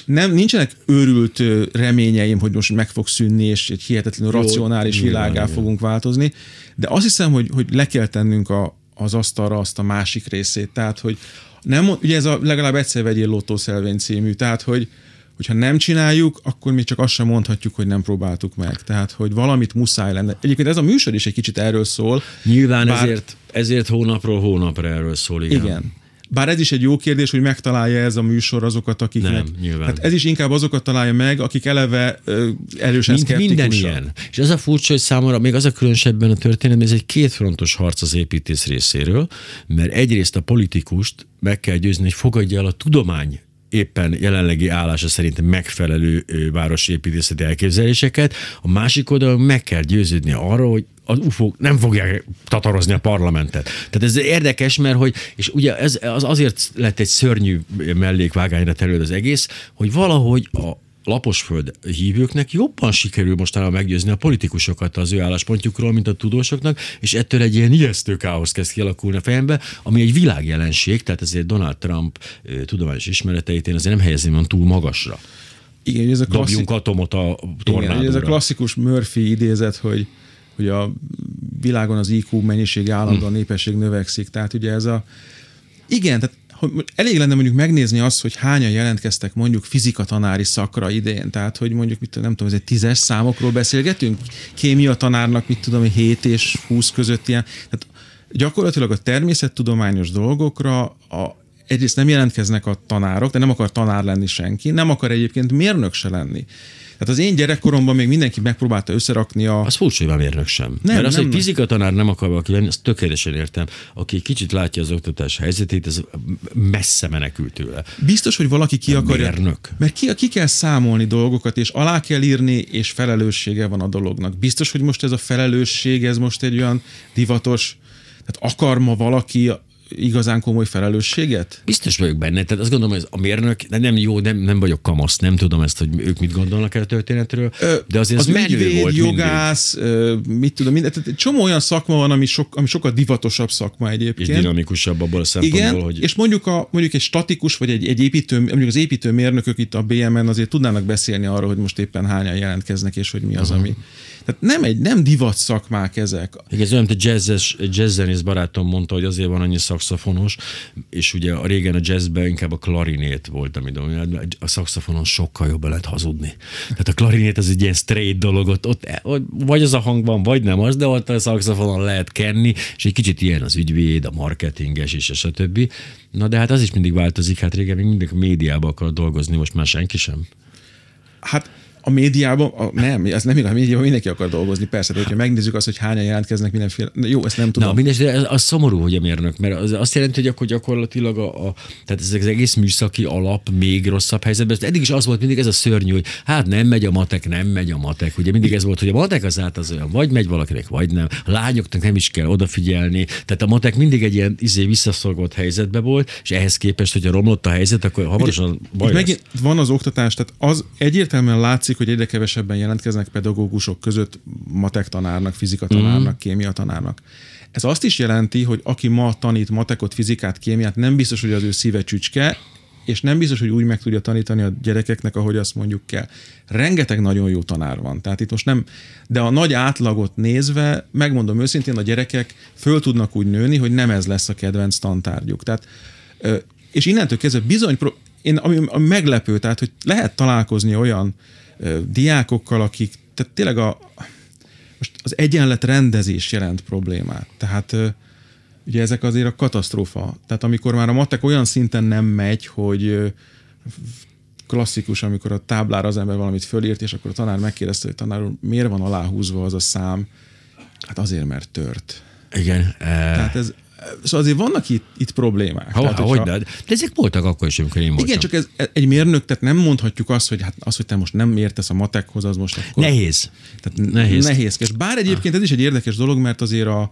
Nem, nincsenek őrült reményeim, hogy most meg fog szűnni, és egy hihetetlenül Jó, racionális világá fogunk változni, de azt hiszem, hogy, hogy le kell tennünk a, az asztalra azt a másik részét. Tehát, hogy nem, ugye ez a legalább egyszer vegyél lottószelvény című, tehát, hogy hogyha nem csináljuk, akkor még csak azt sem mondhatjuk, hogy nem próbáltuk meg. Tehát, hogy valamit muszáj lenne. Egyébként ez a műsor is egy kicsit erről szól. Nyilván Bár- ezért, ezért hónapról hónapra erről szól, igen. Igen. Bár ez is egy jó kérdés, hogy megtalálja ez a műsor azokat, akiknek... Nem, nyilván. Hát ez is inkább azokat találja meg, akik eleve ö, erősen Mint minden ilyen. És ez a furcsa, hogy számomra még az a különösebben a történetben, ez egy kétfrontos harc az építész részéről, mert egyrészt a politikust meg kell győzni, hogy fogadja el a tudomány éppen jelenlegi állása szerint megfelelő városépítészeti elképzeléseket, a másik oldalon meg kell győződni arról, hogy az UFO-k nem fogják tatarozni a parlamentet. Tehát ez érdekes, mert hogy, és ugye ez az azért lett egy szörnyű mellékvágányra terül az egész, hogy valahogy a laposföld hívőknek jobban sikerül mostanában meggyőzni a politikusokat az ő álláspontjukról, mint a tudósoknak, és ettől egy ilyen ijesztő káosz kezd kialakulni a fejembe, ami egy világjelenség, tehát ezért Donald Trump tudományos ismereteit én azért nem helyezném túl magasra. Igen, ez a klasszik... Dobjunk atomot a Igen, tornádóra. ugye ez a klasszikus Murphy idézet, hogy, hogy a világon az IQ mennyisége állandóan Hm. népesség növekszik. Tehát ugye ez a... Igen, tehát elég lenne mondjuk megnézni azt, hogy hányan jelentkeztek mondjuk fizika tanári szakra idén. Tehát, hogy mondjuk, mit, tudom, nem tudom, ez egy tízes számokról beszélgetünk? Kémia tanárnak, mit tudom, 7 és 20 között ilyen. Tehát gyakorlatilag a természettudományos dolgokra a, egyrészt nem jelentkeznek a tanárok, de nem akar tanár lenni senki, nem akar egyébként mérnök se lenni. Tehát az én gyerekkoromban még mindenki megpróbálta összerakni a... Az furcsa, hogy mérnök sem. Nem, Nem, Mert az, nem, hogy fizika tanár nem akar valaki lenni, azt tökéletesen értem. Aki kicsit látja az oktatás helyzetét, ez messze menekült tőle. Biztos, hogy valaki ki akarja... mérnök. Mert ki, ki kell számolni dolgokat, és alá kell írni, és felelőssége van a dolognak. Biztos, hogy most ez a felelősség, ez most egy olyan divatos... Tehát akar ma valaki igazán komoly felelősséget? Biztos vagyok benne, tehát azt gondolom, hogy ez a mérnök, de nem jó, nem, nem vagyok kamasz, nem tudom ezt, hogy ők mit gondolnak el a történetről, de azért az ez menő ügyvéd, volt jogász, ö, mit tudom, minden, tehát egy csomó olyan szakma van, ami, sok, ami sokkal divatosabb szakma mindig, és egyébként. dinamikusabb abból a szempontból, Igen, hogy és mondjuk, a, mondjuk egy statikus, vagy egy, egy építő, mondjuk az építőmérnökök itt a BMN azért tudnának beszélni arról, hogy most éppen hányan jelentkeznek, és hogy mi az, ami... Tehát nem egy, nem divat szakmák ezek. Igen, ez olyan, mint a jazzes, jazzzenész barátom mondta, hogy azért van annyi szakszafonos, és ugye a régen a jazzben inkább a klarinét volt, ami dominált, a szakszafonon sokkal jobban lehet hazudni. Tehát a klarinét az egy ilyen straight dolog, ott, ott vagy az a hangban, vagy nem az, de ott a szakszafonon lehet kenni, és egy kicsit ilyen az ügyvéd, a marketinges és a stb. Na de hát az is mindig változik, hát régen még mindig a médiában akar dolgozni, most már senki sem. Hát a médiában, a, nem, ez nem igaz, a médiában mindenki akar dolgozni, persze, de hogyha megnézzük azt, hogy hányan jelentkeznek mindenféle, jó, ezt nem tudom. Na, mindesetre az, az szomorú, hogy a mérnök, mert az azt jelenti, hogy akkor gyakorlatilag a, a tehát ez az egész műszaki alap még rosszabb helyzetben. Eddig is az volt mindig ez a szörnyű, hogy hát nem megy a matek, nem megy a matek. Ugye mindig ez volt, hogy a matek az át az olyan, vagy megy valakinek, vagy nem. A lányoknak nem is kell odafigyelni. Tehát a matek mindig egy ilyen izé visszaszorgott helyzetbe volt, és ehhez képest, hogy a romlott a helyzet, akkor hamarosan baj megint van az oktatás, tehát az egyértelműen látszik, hogy egyre kevesebben jelentkeznek pedagógusok között matek tanárnak, fizika tanárnak, mm. kémia tanárnak. Ez azt is jelenti, hogy aki ma tanít matekot, fizikát, kémiát, nem biztos, hogy az ő szíve csücske, és nem biztos, hogy úgy meg tudja tanítani a gyerekeknek, ahogy azt mondjuk kell. Rengeteg nagyon jó tanár van. Tehát itt most nem, de a nagy átlagot nézve, megmondom őszintén, a gyerekek föl tudnak úgy nőni, hogy nem ez lesz a kedvenc tantárgyuk. Tehát, és innentől kezdve bizony, én, ami, ami meglepő, tehát, hogy lehet találkozni olyan diákokkal, akik, tehát tényleg a, most az egyenlet rendezés jelent problémát. Tehát ugye ezek azért a katasztrófa. Tehát amikor már a matek olyan szinten nem megy, hogy klasszikus, amikor a táblára az ember valamit fölírt, és akkor a tanár megkérdezte, hogy tanár úr, miért van aláhúzva az a szám? Hát azért, mert tört. Igen. Tehát ez, szóval azért vannak itt, itt problémák. ha, Tehát, ha, hogyha- hogy de, de ezek voltak akkor is, amikor én voltam. igen, csak ez egy mérnök, tehát nem mondhatjuk azt, hogy hát az, hogy te most nem értesz a matekhoz, az most akkor... Nehéz. Tehát Nehéz. Nehézkes. Bár egyébként ez is egy érdekes dolog, mert azért a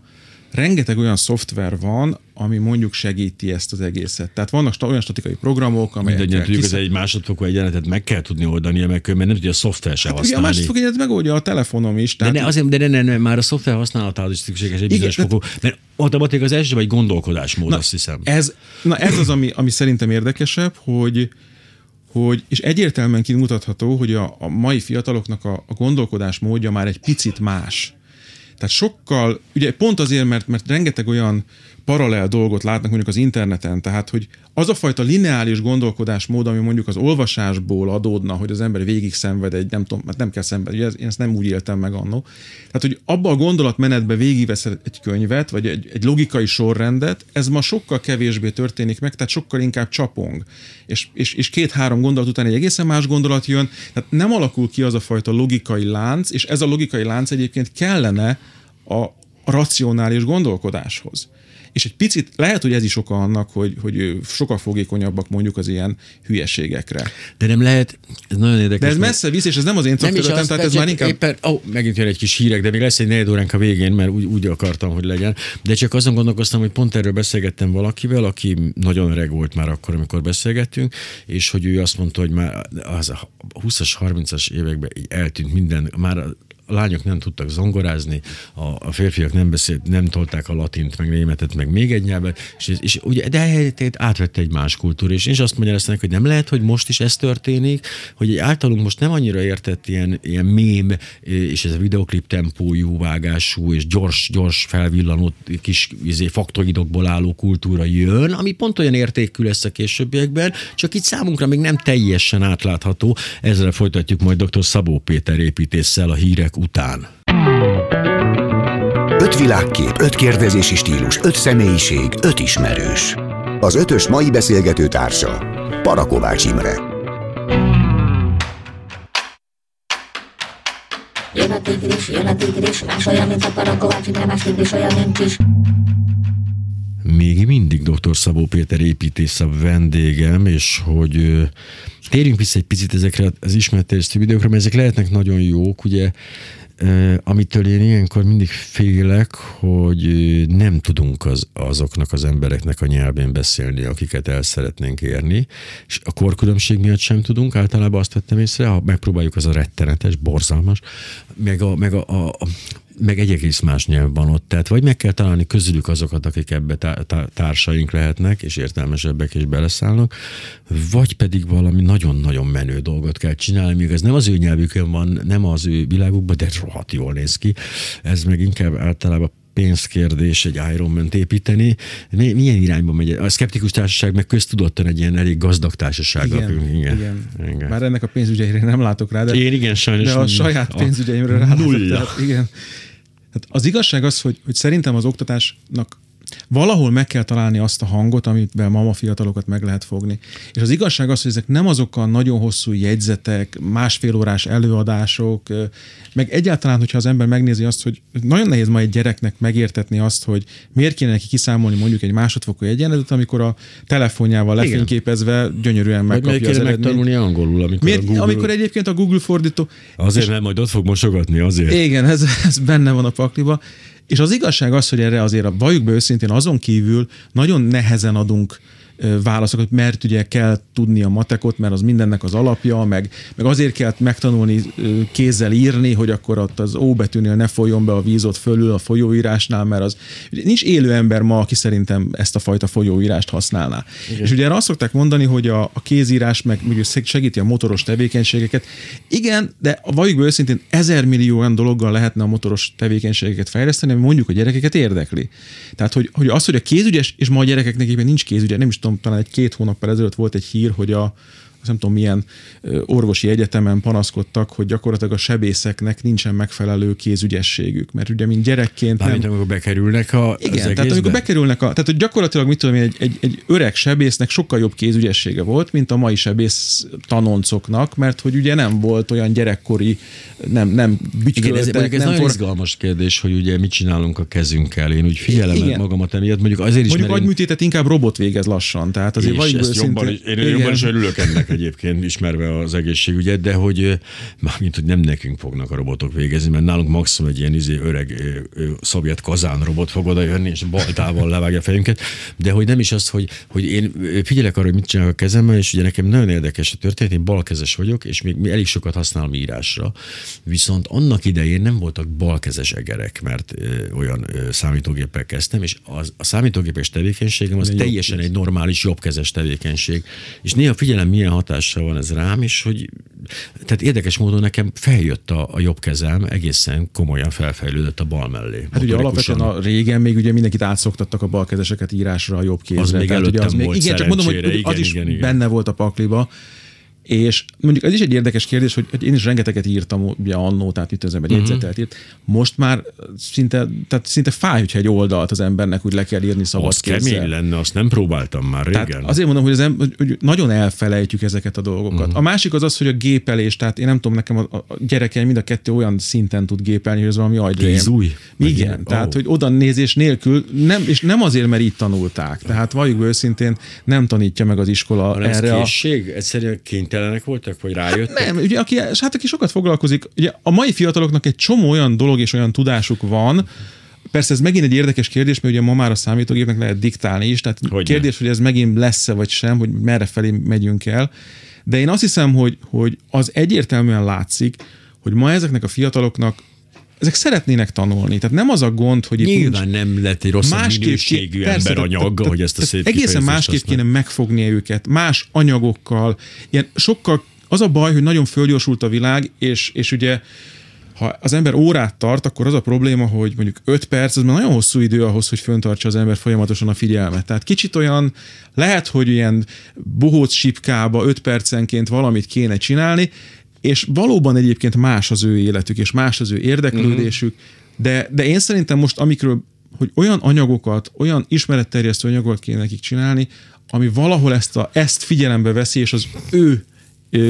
rengeteg olyan szoftver van, ami mondjuk segíti ezt az egészet. Tehát vannak olyan statikai programok, amelyek Mindannyian tudjuk, hogy egy másodfokú egyenletet meg kell tudni oldani, mert különben nem tudja a szoftver se Hát ugye a használni. másodfok egyet megoldja a telefonom is. De, Tehát ne, azért, de ne, ne, ne, már a szoftver használatához is szükséges egy bizonyos Igen, fokú, mert matematika az első, vagy gondolkodásmód, azt hiszem. Ez, na ez az, ami, ami szerintem érdekesebb, hogy, hogy és egyértelműen kimutatható, hogy a, a mai fiataloknak a, a gondolkodás módja már egy picit más. Tehát sokkal, ugye pont azért, mert, mert rengeteg olyan paralel dolgot látnak mondjuk az interneten, tehát hogy az a fajta lineáris gondolkodásmód, ami mondjuk az olvasásból adódna, hogy az ember végig szenved egy, nem tudom, mert nem kell szenvedni, ugye én ezt nem úgy éltem meg annó. Tehát, hogy abba a gondolatmenetbe végigvesz egy könyvet, vagy egy, egy logikai sorrendet, ez ma sokkal kevésbé történik meg, tehát sokkal inkább csapong. És, és, és két-három gondolat után egy egészen más gondolat jön, tehát nem alakul ki az a fajta logikai lánc, és ez a logikai lánc egyébként kellene a, a racionális gondolkodáshoz. És egy picit, lehet, hogy ez is oka annak, hogy, hogy sokkal fogékonyabbak mondjuk az ilyen hülyeségekre. De nem lehet, ez nagyon érdekes. De ez mert- messze visz, és ez nem az én szakterületem, tehát ez már inkább... Éppen, ó, megint jön egy kis hírek, de még lesz egy negyed óránk a végén, mert úgy, úgy akartam, hogy legyen. De csak azon gondolkoztam, hogy pont erről beszélgettem valakivel, aki nagyon öreg volt már akkor, amikor beszélgettünk, és hogy ő azt mondta, hogy már az a 20-as, 30-as években így eltűnt minden, már a lányok nem tudtak zongorázni, a, a férfiak nem beszélt, nem tolták a latint, meg németet, meg még egy nyelvet, és, és ugye, de helyett átvette egy más kultúra, és én is azt mondja hogy nem lehet, hogy most is ez történik, hogy egy általunk most nem annyira értett ilyen, ilyen mém, és ez a videoklip tempójú, vágású, és gyors, gyors felvillanó kis izé, faktoidokból álló kultúra jön, ami pont olyan értékű lesz a későbbiekben, csak itt számunkra még nem teljesen átlátható. Ezzel folytatjuk majd dr. Szabó Péter építéssel a hírek után. Öt világkép, öt kérdezési stílus, öt személyiség, öt ismerős. Az ötös mai beszélgető társa Parakovács Imre. Jön a tigris, jön a tigris, más olyan, mint a parakovács, de más tigris olyan nincs is. Még mindig dr. Szabó Péter építész a vendégem, és hogy térjünk vissza egy picit ezekre az ismerterjesztő videókra, mert ezek lehetnek nagyon jók, ugye amitől én ilyenkor mindig félek, hogy nem tudunk az, azoknak az embereknek a nyelvén beszélni, akiket el szeretnénk érni, és a korkülönbség miatt sem tudunk, általában azt vettem észre, ha megpróbáljuk, az a rettenetes, borzalmas, meg a, meg a, a, a meg egy egész más nyelv van ott. Tehát vagy meg kell találni közülük azokat, akik ebbe tá- tá- társaink lehetnek, és értelmesebbek, és beleszállnak, vagy pedig valami nagyon-nagyon menő dolgot kell csinálni, míg ez nem az ő nyelvükön van, nem az ő világukban, de rohadt jól néz ki. Ez meg inkább általában pénzkérdés egy Ironman építeni. Mi- Milyen irányba megy? A szkeptikus társaság meg köztudottan egy ilyen elég gazdag társaság. Igen, igen. igen. igen. Bár ennek a pénzügyeire nem látok rá, de, Én igen, sajnos. de a saját a- pénzügyeimre nulla. Tehát, igen. Hát az igazság az, hogy, hogy szerintem az oktatásnak valahol meg kell találni azt a hangot, amivel mama fiatalokat meg lehet fogni. És az igazság az, hogy ezek nem azok a nagyon hosszú jegyzetek, másfél órás előadások, meg egyáltalán, hogyha az ember megnézi azt, hogy nagyon nehéz ma egy gyereknek megértetni azt, hogy miért kéne neki kiszámolni mondjuk egy másodfokú egyenletet, amikor a telefonjával lefényképezve gyönyörűen megkapja az eredményt. megtanulni angolul, amikor Miért, a Google... amikor egyébként a Google fordító Azért, mert majd ott fog mosogatni, azért. igen, ez, ez benne van a pakliba. És az igazság az, hogy erre azért a valljuk be őszintén, azon kívül nagyon nehezen adunk válaszokat, mert ugye kell tudni a matekot, mert az mindennek az alapja, meg, meg azért kell megtanulni kézzel írni, hogy akkor ott az ó betűnél ne folyjon be a vízot fölül a folyóírásnál, mert az nincs élő ember ma, aki szerintem ezt a fajta folyóírást használná. Igen. És ugye erre azt szokták mondani, hogy a, a kézírás meg ugye segíti a motoros tevékenységeket. Igen, de valljuk be őszintén ezer millió olyan dologgal lehetne a motoros tevékenységeket fejleszteni, ami mondjuk a gyerekeket érdekli. Tehát, hogy, hogy az, hogy a kézügyes, és ma a gyerekeknek éppen nincs kézügye, nem is tudom, talán egy két hónappal ezelőtt volt egy hír, hogy a, nem tudom milyen orvosi egyetemen panaszkodtak, hogy gyakorlatilag a sebészeknek nincsen megfelelő kézügyességük, mert ugye mint gyerekként Bármint nem... amikor bekerülnek a, Igen, tehát egészbe? amikor bekerülnek a... Tehát, hogy gyakorlatilag mit tudom én, egy, egy, egy öreg sebésznek sokkal jobb kézügyessége volt, mint a mai sebész tanoncoknak, mert hogy ugye nem volt olyan gyerekkori, nem, nem Igen, ez, ez nem nagyon for... izgalmas kérdés, hogy ugye mit csinálunk a kezünkkel. Én úgy figyelem Igen. magamat emiatt, mondjuk azért is, Mondjuk mert én- agyműtétet inkább robot végez lassan, tehát azért és vagy ezt jobban, is- én jobban is örülök ennek egyébként, ismerve az egészségügyet, de hogy mármint, hogy nem nekünk fognak a robotok végezni, mert nálunk maximum egy ilyen izé, öreg szovjet kazán robot fog oda jönni, és baltával levágja a fejünket, de hogy nem is az, hogy, hogy én figyelek arra, hogy mit csinálok a kezemmel, és ugye nekem nagyon érdekes a történet, én balkezes vagyok, és még elég sokat használom írásra, viszont annak idején nem voltak balkezes egerek, mert ö, olyan ö, számítógéppel kezdtem, és az, a számítógépes tevékenységem az teljesen egy normális jobbkezes tevékenység. És néha figyelem, milyen hatással van ez rám, és hogy tehát érdekes módon nekem feljött a, a jobb kezem, egészen komolyan felfejlődött a bal mellé. Hát ugye alapvetően a régen még ugye mindenkit átszoktattak a balkezeseket írásra a jobb kézre. Az még Tehát ugye előttem volt igen, csak mondom, hogy hogy az Igen, is igen, igen. benne volt a pakliba. És mondjuk ez is egy érdekes kérdés, hogy, hogy én is rengeteget írtam ugye annó, tehát itt az ember Mhm. uh-huh. jegyzetelt írt. Most már szinte, tehát szinte fáj, hogyha egy oldalt az embernek úgy le kell írni szabad Az kemény kézzel. lenne, azt nem próbáltam már régen. Tehát azért mondom, hogy, az em- hogy- nagyon elfelejtjük ezeket a dolgokat. Uh-huh. A másik az az, hogy a gépelés, tehát én nem tudom, nekem a, a gyerekeim mind a kettő olyan szinten tud gépelni, hogy ez valami agyrém. Vagy Igen, ilyen? tehát hogy oda nézés nélkül, nem, és nem azért, mert így tanulták. Tehát valljuk őszintén, nem tanítja meg az iskola Hanem ez erre a... készség? Egyszerűen kénytelenek voltak, vagy rájöttek? Nem, ugye aki, hát aki sokat foglalkozik, ugye a mai fiataloknak egy csomó olyan dolog és olyan tudásuk van, Persze ez megint egy érdekes kérdés, mert ugye ma már a számítógépnek lehet diktálni is, tehát Hogyne. kérdés, hogy ez megint lesz-e vagy sem, hogy merre felé megyünk el. De én azt hiszem, hogy, hogy az egyértelműen látszik, hogy ma ezeknek a fiataloknak ezek szeretnének tanulni. Tehát nem az a gond, hogy itt Nyilván nem lett egy másképp minőségű persze, emberanyag, tehát- ahogy ezt a szép Egészen másképp kéne megfognia őket, más anyagokkal, ilyen sokkal, az a baj, hogy nagyon fölgyorsult a világ, és, és ugye ha az ember órát tart, akkor az a probléma, hogy mondjuk 5 perc, az már nagyon hosszú idő ahhoz, hogy föntartsa az ember folyamatosan a figyelmet. Tehát kicsit olyan, lehet, hogy ilyen bohóc sipkába 5 percenként valamit kéne csinálni, és valóban egyébként más az ő életük, és más az ő érdeklődésük, de, de én szerintem most, amikről, hogy olyan anyagokat, olyan ismeretterjesztő anyagokat kéne nekik csinálni, ami valahol ezt, a, ezt figyelembe veszi, és az ő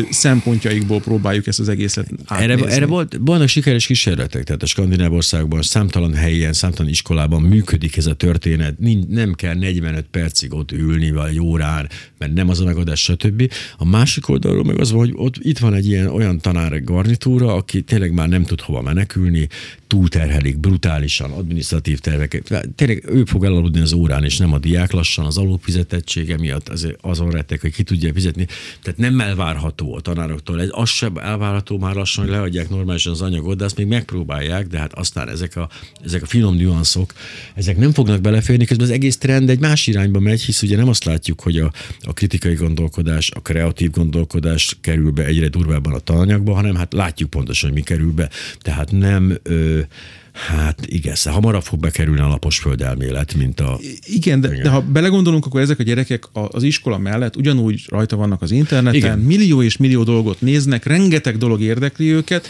szempontjaikból próbáljuk ezt az egészet Erre, átnézni. erre volt, vannak sikeres kísérletek, tehát a skandináv országban számtalan helyen, számtalan iskolában működik ez a történet, nem kell 45 percig ott ülni, vagy egy órán, mert nem az a megoldás, stb. A másik oldalról meg az van, hogy ott itt van egy ilyen olyan tanár garnitúra, aki tényleg már nem tud hova menekülni, túlterhelik brutálisan, adminisztratív terveket. Tényleg ő fog elaludni az órán, és nem a diák lassan, az alulfizetettsége miatt azért azon rettek, hogy ki tudja fizetni. Tehát nem elvárható a tanároktól. Ez az sem elvárható már lassan, hogy leadják normálisan az anyagot, de azt még megpróbálják, de hát aztán ezek a, ezek a finom nüanszok, ezek nem fognak beleférni, közben az egész trend egy más irányba megy, hisz ugye nem azt látjuk, hogy a, a kritikai gondolkodás, a kreatív gondolkodás kerül be egyre durvábban a tananyagba, hanem hát látjuk pontosan, hogy mi kerül be. Tehát nem Hát igen, szóval hamarabb fog bekerülni a lapos földelmélet, mint a... Igen, de, Igen. de ha belegondolunk, akkor ezek a gyerekek az iskola mellett ugyanúgy rajta vannak az interneten, Igen. Millió és millió dolgot néznek, rengeteg dolog érdekli őket,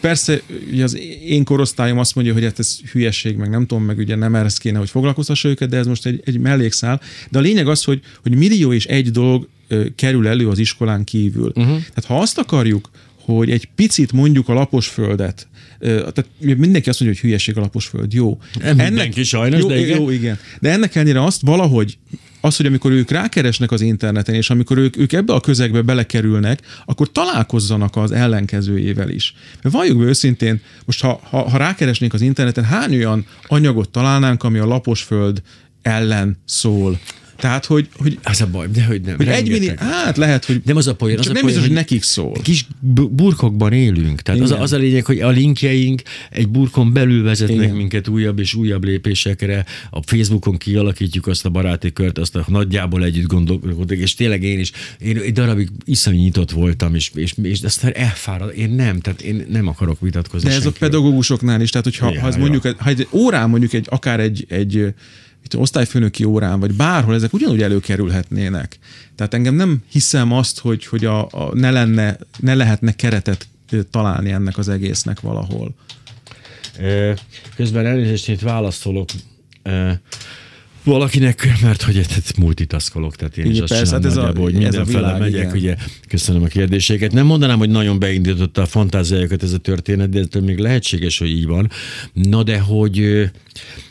persze ugye az én korosztályom azt mondja, hogy hát ez hülyeség, meg nem tudom, meg ugye nem erre kéne, hogy foglalkoztassa őket, de ez most egy, egy mellékszál. De a lényeg az, hogy, hogy millió és egy dolog ö, kerül elő az iskolán kívül. Uh-huh. Tehát ha azt akarjuk, hogy egy picit mondjuk a lapos földet, tehát mindenki azt mondja, hogy hülyeség a lapos föld, jó. Nem mindenki sajnos, jó, de igen. Jó, igen. De ennek ellenére azt valahogy az, hogy amikor ők rákeresnek az interneten, és amikor ők, ők ebbe a közegbe belekerülnek, akkor találkozzanak az ellenkezőjével is. Mert valljuk be őszintén, most ha, ha, ha rákeresnénk az interneten, hány olyan anyagot találnánk, ami a laposföld ellen szól? Tehát, hogy, hogy, Az a baj, de hogy nem. hogy egy millió, hát lehet, hogy Nem az a poén, az a nem poén, biztos, hogy nekik szól. Kis bu- burkokban élünk. Tehát az a, az a lényeg, hogy a linkjeink egy burkon belül vezetnek Igen. Minket újabb és újabb lépésekre. A Facebookon kialakítjuk azt a baráti kört, azt a nagyjából együtt gondolkodunk, és tényleg én is, én egy darabig iszonyú nyitott voltam, és, és, és aztán elfárad. Én nem, tehát én nem akarok vitatkozni De ez a senkivel. pedagógusoknál is, tehát hogyha Ja, ha ez mondjuk, ha egy órán mondjuk egy, akár egy, egy tudom, osztályfőnöki órán, vagy bárhol ezek ugyanúgy előkerülhetnének. Tehát engem nem hiszem azt, hogy, hogy a, a ne, lenne, ne lehetne keretet találni ennek az egésznek valahol. Közben elnézést, itt válaszolok valakinek, mert hogy hát multitaskolok, tehát én is Igen, azt persze, csinálom hát ez a- nagyjából, hogy a mindenfele világ, megyek, igen. ugye köszönöm a kérdéseket. Nem mondanám, hogy nagyon beindította a fantáziájukat ez a történet, de ettől még lehetséges, hogy így van. Na de hogy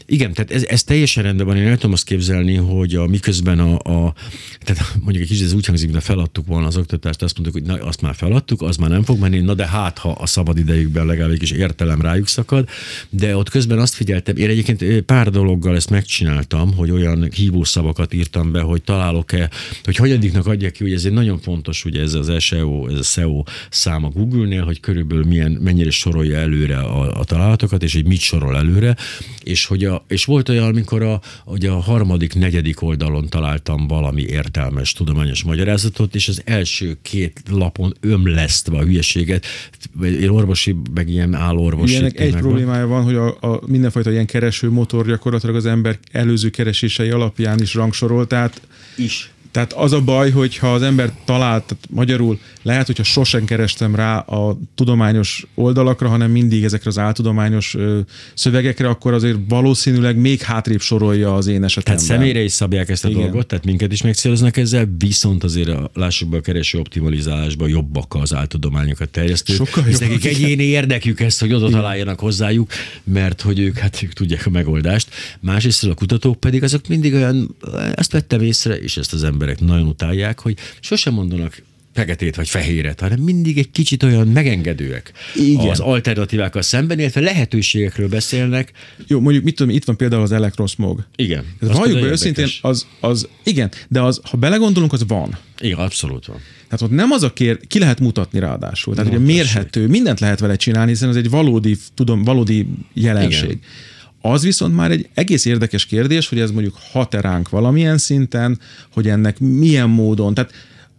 igen, tehát ez, ez teljesen rendben van. Én el tudom azt képzelni, hogy a, miközben a, a tehát mondjuk egy kicsit ez úgy hangzik, mintha feladtuk volna az oktatást, azt mondtuk, hogy na, azt már feladtuk, az már nem fog menni, na de hát, ha a szabad idejükben legalább egy kis értelem rájuk szakad, de ott közben azt figyeltem, én egyébként pár dologgal ezt megcsináltam, hogy olyan hívószavakat írtam be, hogy találok-e, hogy hanyadiknak adják ki, hogy ez egy nagyon fontos, ugye ez az SEO, ez a SEO szám a Google-nél, hogy körülbelül milyen, mennyire sorolja előre a, a találatokat, és hogy mit sorol előre, és hogy a, és volt olyan, amikor a, hogy a harmadik, negyedik oldalon találtam valami értelmes, tudományos magyarázatot, és az első két lapon ömlesztve a hülyeséget, én orvosi, meg ilyen állorvosi. Ilyenek egy problémája van, hogy a, a mindenfajta ilyen kereső motor gyakorlatilag az ember előző keresései alapján is rangsorol, tehát is. Tehát az a baj, hogy ha az ember talált, tehát magyarul lehet, hogyha sosem kerestem rá a tudományos oldalakra, hanem mindig ezekre az áltudományos ö, szövegekre, akkor azért valószínűleg még hátrébb sorolja az én esetemben. Tehát személyre is szabják ezt a Igen. Dolgot, tehát minket is megcéloznak ezzel, viszont azért a, lássuk be a kereső optimalizálásban jobbak az áltudományokat terjesztők. Sokkal jobbak, nekik egyéni érdekük ezt, hogy oda találjanak hozzájuk, mert hogy ők, hát ők tudják a megoldást. Másrészt a kutatók pedig azok mindig olyan, ezt vettem észre, és ezt az emberek nagyon utálják, hogy sosem mondanak feketét vagy fehéret, hanem mindig egy kicsit olyan megengedőek Igen. az alternatívákkal szemben, illetve lehetőségekről beszélnek. Jó, mondjuk mit tudom, itt van például az elektroszmog. Igen. Az valljuk be őszintén, az, az, igen, de az, ha belegondolunk, az van. Igen, abszolút van. Tehát ott nem az a kér, ki lehet mutatni ráadásul. Tehát Na, ugye mérhető, mindent lehet vele csinálni, hiszen ez egy valódi, tudom, valódi jelenség. Igen. Az viszont már egy egész érdekes kérdés, hogy ez mondjuk hat-e ránk valamilyen szinten, hogy ennek milyen módon. Tehát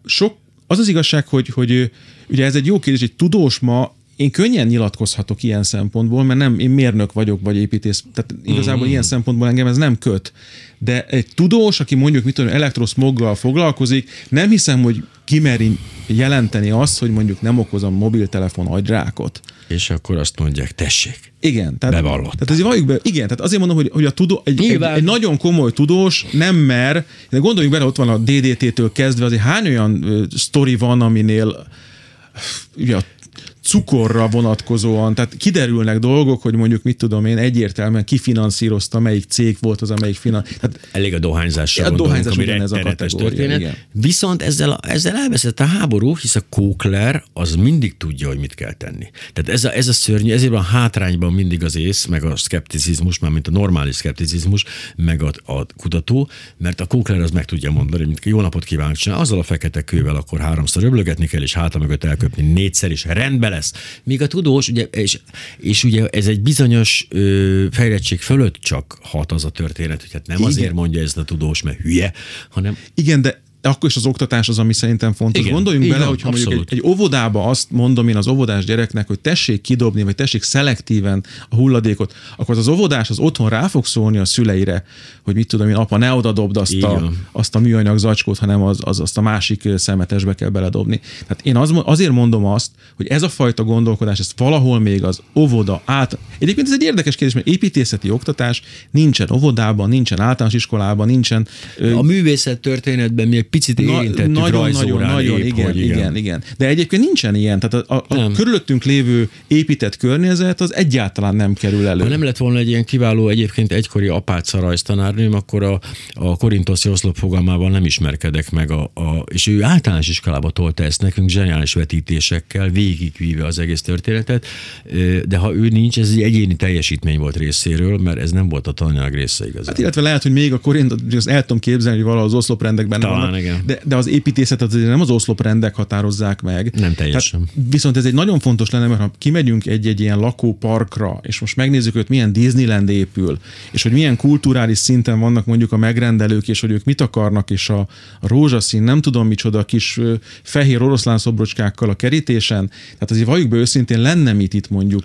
sok, az az igazság, hogy, hogy ugye ez egy jó kérdés, egy tudós ma én könnyen nyilatkozhatok ilyen szempontból, mert nem, én mérnök vagyok, vagy építész, tehát igazából mm. ilyen szempontból engem ez nem köt. De egy tudós, aki mondjuk mit tudom, elektroszmoggal foglalkozik, nem hiszem, hogy kimeri jelenteni azt, hogy mondjuk nem okoz a mobiltelefon agyrákot. És akkor azt mondják, tessék. Igen. Tehát, Bevallott. Tehát azért valljuk be, igen, tehát azért mondom, hogy, hogy a tudó, egy, egy, egy, nagyon komoly tudós nem mer, de gondoljunk bele, ott van a DDT-től kezdve, azért hány olyan ö, sztori van, aminél ugye a cukorra vonatkozóan, tehát kiderülnek dolgok, hogy mondjuk mit tudom én, egyértelműen kifinanszírozta, melyik cég volt az, amelyik finan... Tehát Elég a dohányzásra A dohányzás ami ugyanez a kategória, történet. igen. Viszont ezzel, a, ezzel elveszett a háború, hisz a Kókler az mindig tudja, hogy mit kell tenni. Tehát ez a, ez a szörnyű, ezért van hátrányban mindig az ész, meg a szkepticizmus, már mint a normális szkepticizmus, meg a, a kutató, mert a Kókler az meg tudja mondani, hogy jó napot kívánok csinálni, azzal a fekete kővel akkor háromszor öblögetni kell, és háta mögött elköpni négyszer, és rendben lesz. Míg a tudós, ugye, és, és ugye ez egy bizonyos ö, fejlettség fölött csak hat az a történet, hogy hát nem Igen. azért mondja ezt a tudós, mert hülye, hanem igen, de de akkor is az oktatás az, ami szerintem fontos. Igen, Gondoljunk így bele, van, hogyha mondjuk egy, egy óvodába azt mondom én az óvodás gyereknek, hogy tessék kidobni, vagy tessék szelektíven a hulladékot, akkor az óvodás az otthon rá fog szólni a szüleire, hogy mit tudom én, apa, ne oda dobd azt, a, azt a műanyag zacskót, hanem az, az, azt a másik szemetesbe kell beledobni. Tehát én az, azért mondom azt, hogy ez a fajta gondolkodás, ez valahol még az óvoda át. Egyébként ez egy érdekes kérdés, mert építészeti oktatás nincsen óvodában, nincsen általános iskolában, nincsen A művészet történetben mi egy picit érintettük nagyon, nagyon, rajzórán nagyon, épp, igen, hogy igen, igen. De egyébként nincsen ilyen, tehát a, a, a körülöttünk lévő épített környezet az egyáltalán nem kerül elő. Ha nem lett volna egy ilyen kiváló egyébként egykori apáca rajztanárnőm, akkor a, a korintoszi oszlop fogalmával nem ismerkedek meg, a, a, és ő általános iskolába tolta ezt nekünk zseniális vetítésekkel, végigvíve az egész történetet, de ha ő nincs, ez egy egyéni teljesítmény volt részéről, mert ez nem volt a tananyag része igazán. Hát illetve lehet, hogy még a korint, azt el tudom képzelni, hogy valahol az oszloprendekben Talán, vannak, igen. de, de az építészetet azért nem az oszloprendek határozzák meg. Nem teljesen. Tehát, viszont ez egy nagyon fontos lenne, mert ha kimegyünk egy-egy ilyen lakóparkra, és most megnézzük, hogy milyen Disneyland épül, és hogy milyen kulturális szinten vannak mondjuk a megrendelők, és hogy ők mit akarnak, és a, a rózsaszín, nem tudom micsoda, kis fehér oroszlán szobrocskákkal a kerítésen, tehát azért valljuk be őszintén lenne mit itt mondjuk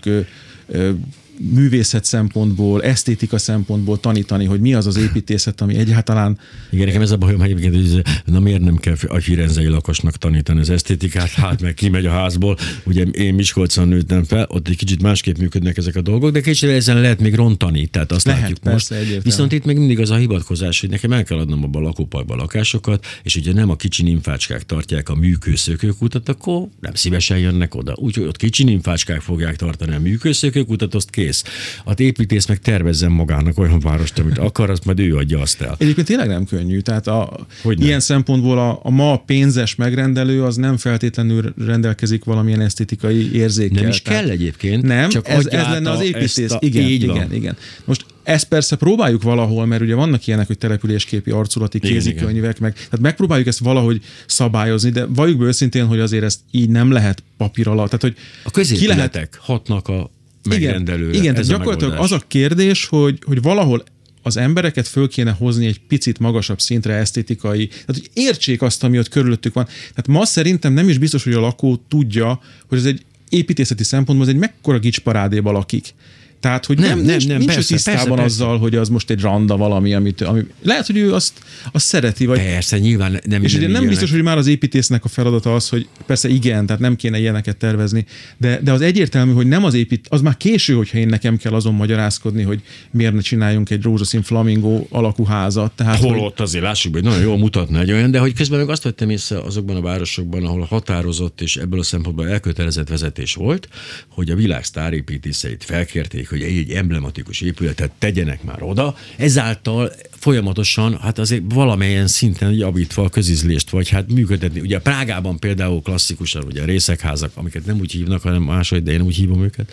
művészet szempontból, esztétika szempontból tanítani, hogy mi az az építészet, ami egyáltalán Igen, nekem ez a bajom egyébként, hogy na miért nem kell a firenzei lakosnak tanítani az esztétikát, hát meg kimegy a házból, ugye én Miskolcon nőttem fel, ott egy kicsit másképp működnek ezek a dolgok, de kicsit ezen lehet még rontani, tehát azt Lehet, látjuk persze, most. egyértelmű. Viszont itt még mindig az a hivatkozás, hogy nekem el kell adnom abba a lakóparkba lakásokat, és ugye nem a kicsi nymfácskák tartják a műkőszökőkutat, akkor nem szívesen jönnek oda. Úgyhogy ott kicsi nymfácskák fogják tartani a műkőszökőkutat, azt kész. Az építész meg tervezzen magának olyan várost, amit akar, azt majd ő adja azt el. Egyébként tényleg nem könnyű. Tehát a, Hogyne. ilyen szempontból a, a ma pénzes megrendelő az nem feltétlenül rendelkezik valamilyen esztétikai érzékkel. Nem is Tehát- kell egyébként, Nem, csak ez, ez lenne az építész. a- igen, így van. igen, igen. Most ezt persze próbáljuk valahol, mert ugye vannak ilyenek, hogy településképi arculati Igen, kézikönyvek, meg, tehát megpróbáljuk ezt valahogy szabályozni, de valljuk be őszintén, hogy azért ezt így nem lehet papír alatt. Tehát, hogy A ki lehet hatnak a megrendelőre. igen, igen ez tehát gyakorlatilag megoldás. az a kérdés, hogy, hogy valahol az embereket föl kéne hozni egy picit magasabb szintre esztétikai, tehát hogy értsék azt, ami ott körülöttük van. Tehát ma szerintem nem is biztos, hogy a lakó tudja, hogy ez egy építészeti szempontból ez egy mekkora gicsparádéba lakik. Tehát, hogy nem, Nem, nem, nem, nincs, nem, persze, tisztában persze, persze. azzal, hogy az most egy randa valami, amit, ami, lehet, hogy ő azt, azt szereti, vagy, Persze, nyilván nem és ugye így nem jönnek. biztos, hogy már az építésznek a feladata az, hogy persze igen, tehát nem kéne ilyeneket tervezni, de, de az egyértelmű, hogy nem az épít, az már késő, hogyha én nekem kell azon magyarázkodni, hogy miért ne csináljunk egy rózsaszín flamingó alakú házat. Tehát, hogy, Holott azért lássuk hogy nagyon jól mutatna egy olyan, de hogy közben meg azt vettem észre azokban a városokban, ahol határozott és ebből a szempontból elkötelezett vezetés volt, hogy a világ sztárépítészeit felkérték, hogy egy emblematikus épületet tegyenek már oda, ezáltal folyamatosan, hát azért valamelyen szinten javítva a közizlést, vagy hát működtetni. Ugye Prágában például klasszikusan ugye a részekházak, amiket nem úgy hívnak, hanem máshogy, de én úgy hívom őket.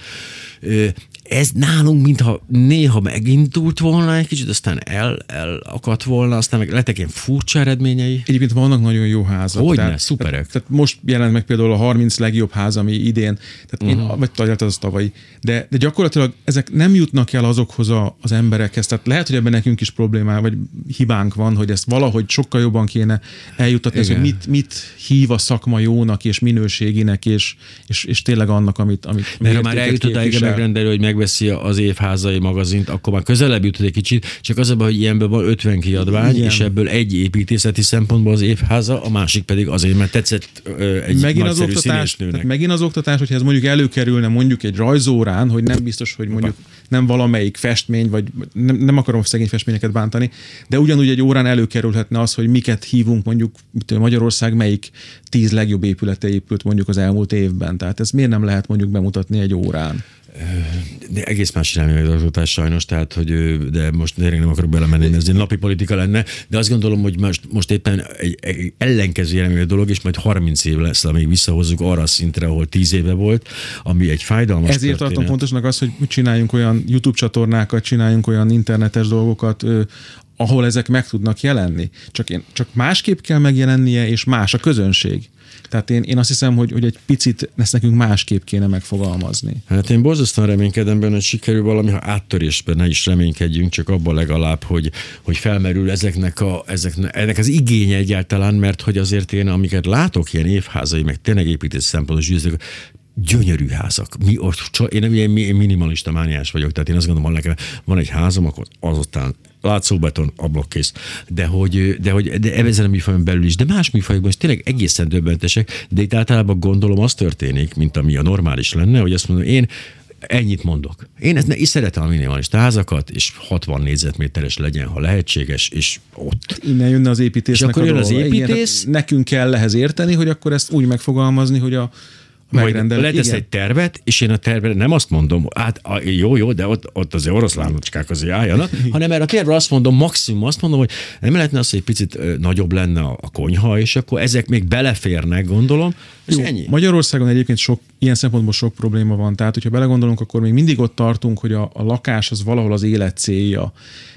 Ez nálunk, mintha néha megindult volna egy kicsit, aztán el, elakadt volna, aztán meg lettek ilyen furcsa eredményei. Egyébként vannak nagyon jó házak. Hogyne, tehát, szuperek. Tehát, tehát most jelent meg például a 30 legjobb ház, ami idén, tehát én, Mhm. vagy talán az tavalyi, de, de gyakorlatilag ezek nem jutnak el azokhoz a, az emberekhez. Tehát lehet, hogy ebben nekünk is problémá, vagy hibánk van, hogy ezt valahogy sokkal jobban kéne eljutatni, ez, hogy mit, mit hív a szakma jónak és minőséginek, és, és, és tényleg annak, amit, amit Mert ha már eljut odáig a megrendelő, hogy megveszi az évházai magazint, akkor már közelebb jut egy kicsit, csak az a baj, hogy ilyenben van 50 kiadvány, Igen. és ebből egy építészeti szempontból az évháza, a másik pedig azért, mert tetszett egy megint az oktatás, megint az oktatás, hogyha ez mondjuk előkerülne mondjuk egy rajzórán, hogy nem biztos, hogy mondjuk nem valamelyik festmény, vagy nem, nem akarom szegény festményeket bántani, de ugyanúgy egy órán előkerülhetne az, hogy miket hívunk mondjuk Magyarország melyik tíz legjobb épülete épült mondjuk az elmúlt évben. Tehát ez miért nem lehet mondjuk bemutatni egy órán? De egész más irányú az oktatás sajnos, tehát, hogy de most tényleg nem akarok belemenni, mert ez egy napi politika lenne, de azt gondolom, hogy most, most éppen egy, egy ellenkező irányú dolog, és majd 30 év lesz, amíg visszahozzuk arra a szintre, ahol 10 éve volt, ami egy fájdalmas Ezért történet. tartom fontosnak az, hogy csináljunk olyan YouTube csatornákat, csináljunk olyan internetes dolgokat, ahol ezek meg tudnak jelenni. Csak, én, csak másképp kell megjelennie, és más a közönség. Tehát én, én azt hiszem, hogy, hogy egy picit ezt nekünk másképp kéne megfogalmazni. Hát én borzasztóan reménykedem benne, hogy sikerül valami, ha áttörésben ne is reménykedjünk, csak abban legalább, hogy, hogy felmerül ezeknek, a, ezeknek ennek az igénye egyáltalán, mert hogy azért én, amiket látok ilyen évházai, meg tényleg építés szempontos győzők, gyönyörű házak. Mi ott, én, én, én minimalista mániás vagyok, tehát én azt gondolom, hogy nekem van egy házam, akkor azután látszóbeton, ablakkész. De hogy, de hogy de ezen a műfajon belül is, de más műfajokban is tényleg egészen döbbentesek, de itt általában gondolom az történik, mint ami a normális lenne, hogy azt mondom, én ennyit mondok. Én, ezt, én szeretem a minimalista házakat, és 60 négyzetméteres legyen, ha lehetséges, és ott. Innen jönne az építés. És akkor jön az építész. Igen, nekünk kell ehhez érteni, hogy akkor ezt úgy megfogalmazni, hogy a megrendelő. Letesz egy tervet, és én a tervre nem azt mondom, hát jó, jó, de ott, ott azért oroszlánocskák azért álljanak, hanem erre a tervre azt mondom, maximum azt mondom, hogy nem lehetne az, hogy egy picit nagyobb lenne a konyha, és akkor ezek még beleférnek, gondolom, és jó, ennyi. Magyarországon egyébként sok, ilyen szempontból sok probléma van, tehát hogyha belegondolunk, akkor még mindig ott tartunk, hogy a, a lakás az valahol az élet célja.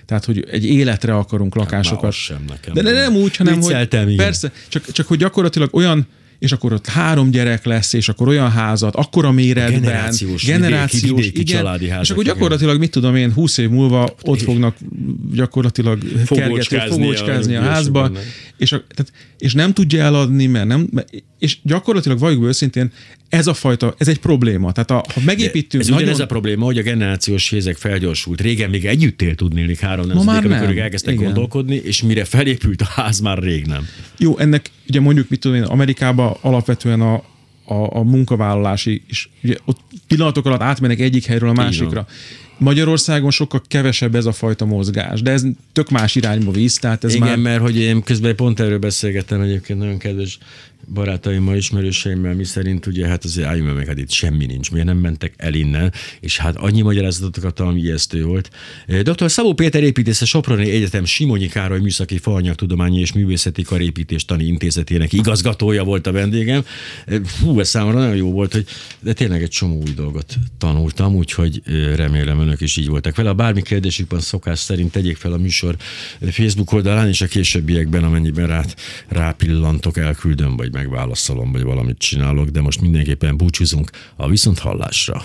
Tehát, hogy egy életre akarunk hát lakásokat. Hát sem nekem. De nem úgy, hanem, hogy persze, csak, csak hogy gyakorlatilag olyan és akkor ott három gyerek lesz, és akkor olyan házat, akkor a méretben, generációs, generációs vidéki, vidéki igen, családi házak, és akkor gyakorlatilag, igen. mit tudom én, húsz év múlva ott fognak gyakorlatilag fogócskázni, fogócskázni a, a házba, és, a, tehát, és nem tudja eladni, mert nem, és gyakorlatilag valljuk őszintén, ez a fajta, ez egy probléma. Tehát a, ha megépítünk... De ez nagyon... ez a probléma, hogy a generációs hézek felgyorsult. Régen még együtt él tudni három nemzedék, amikor ők elkezdtek Igen. gondolkodni, és mire felépült a ház, már rég nem. Jó, ennek ugye mondjuk, mit tudom én, Amerikában alapvetően a, a, a munkavállalási, és ugye ott pillanatok alatt átmennek egyik helyről a másikra. Magyarországon sokkal kevesebb ez a fajta mozgás, de ez tök más irányba visz, tehát ez Igen, már... mert hogy én közben pont erről beszélgettem egyébként nagyon kedves barátaimmal, ismerőseimmel, mi szerint ugye hát azért álljunk meg, hát itt semmi nincs, miért nem mentek el innen, és hát annyi magyarázatot kaptam, ami ijesztő volt. Dr. Szabó Péter építész a Soproni Egyetem Simonyi Károly Műszaki Faanyagtudományi és Művészeti Karépítéstani Intézetének igazgatója volt a vendégem. Hú, ez számomra nagyon jó volt, hogy de tényleg egy csomó új dolgot tanultam, úgyhogy remélem önök is így voltak vele. A bármi kérdésükben szokás szerint tegyék fel a műsor Facebook oldalán, és a későbbiekben, amennyiben rá, rápillantok, elküldöm, vagy megválaszolom, vagy valamit csinálok, de most mindenképpen búcsúzunk a viszont hallásra.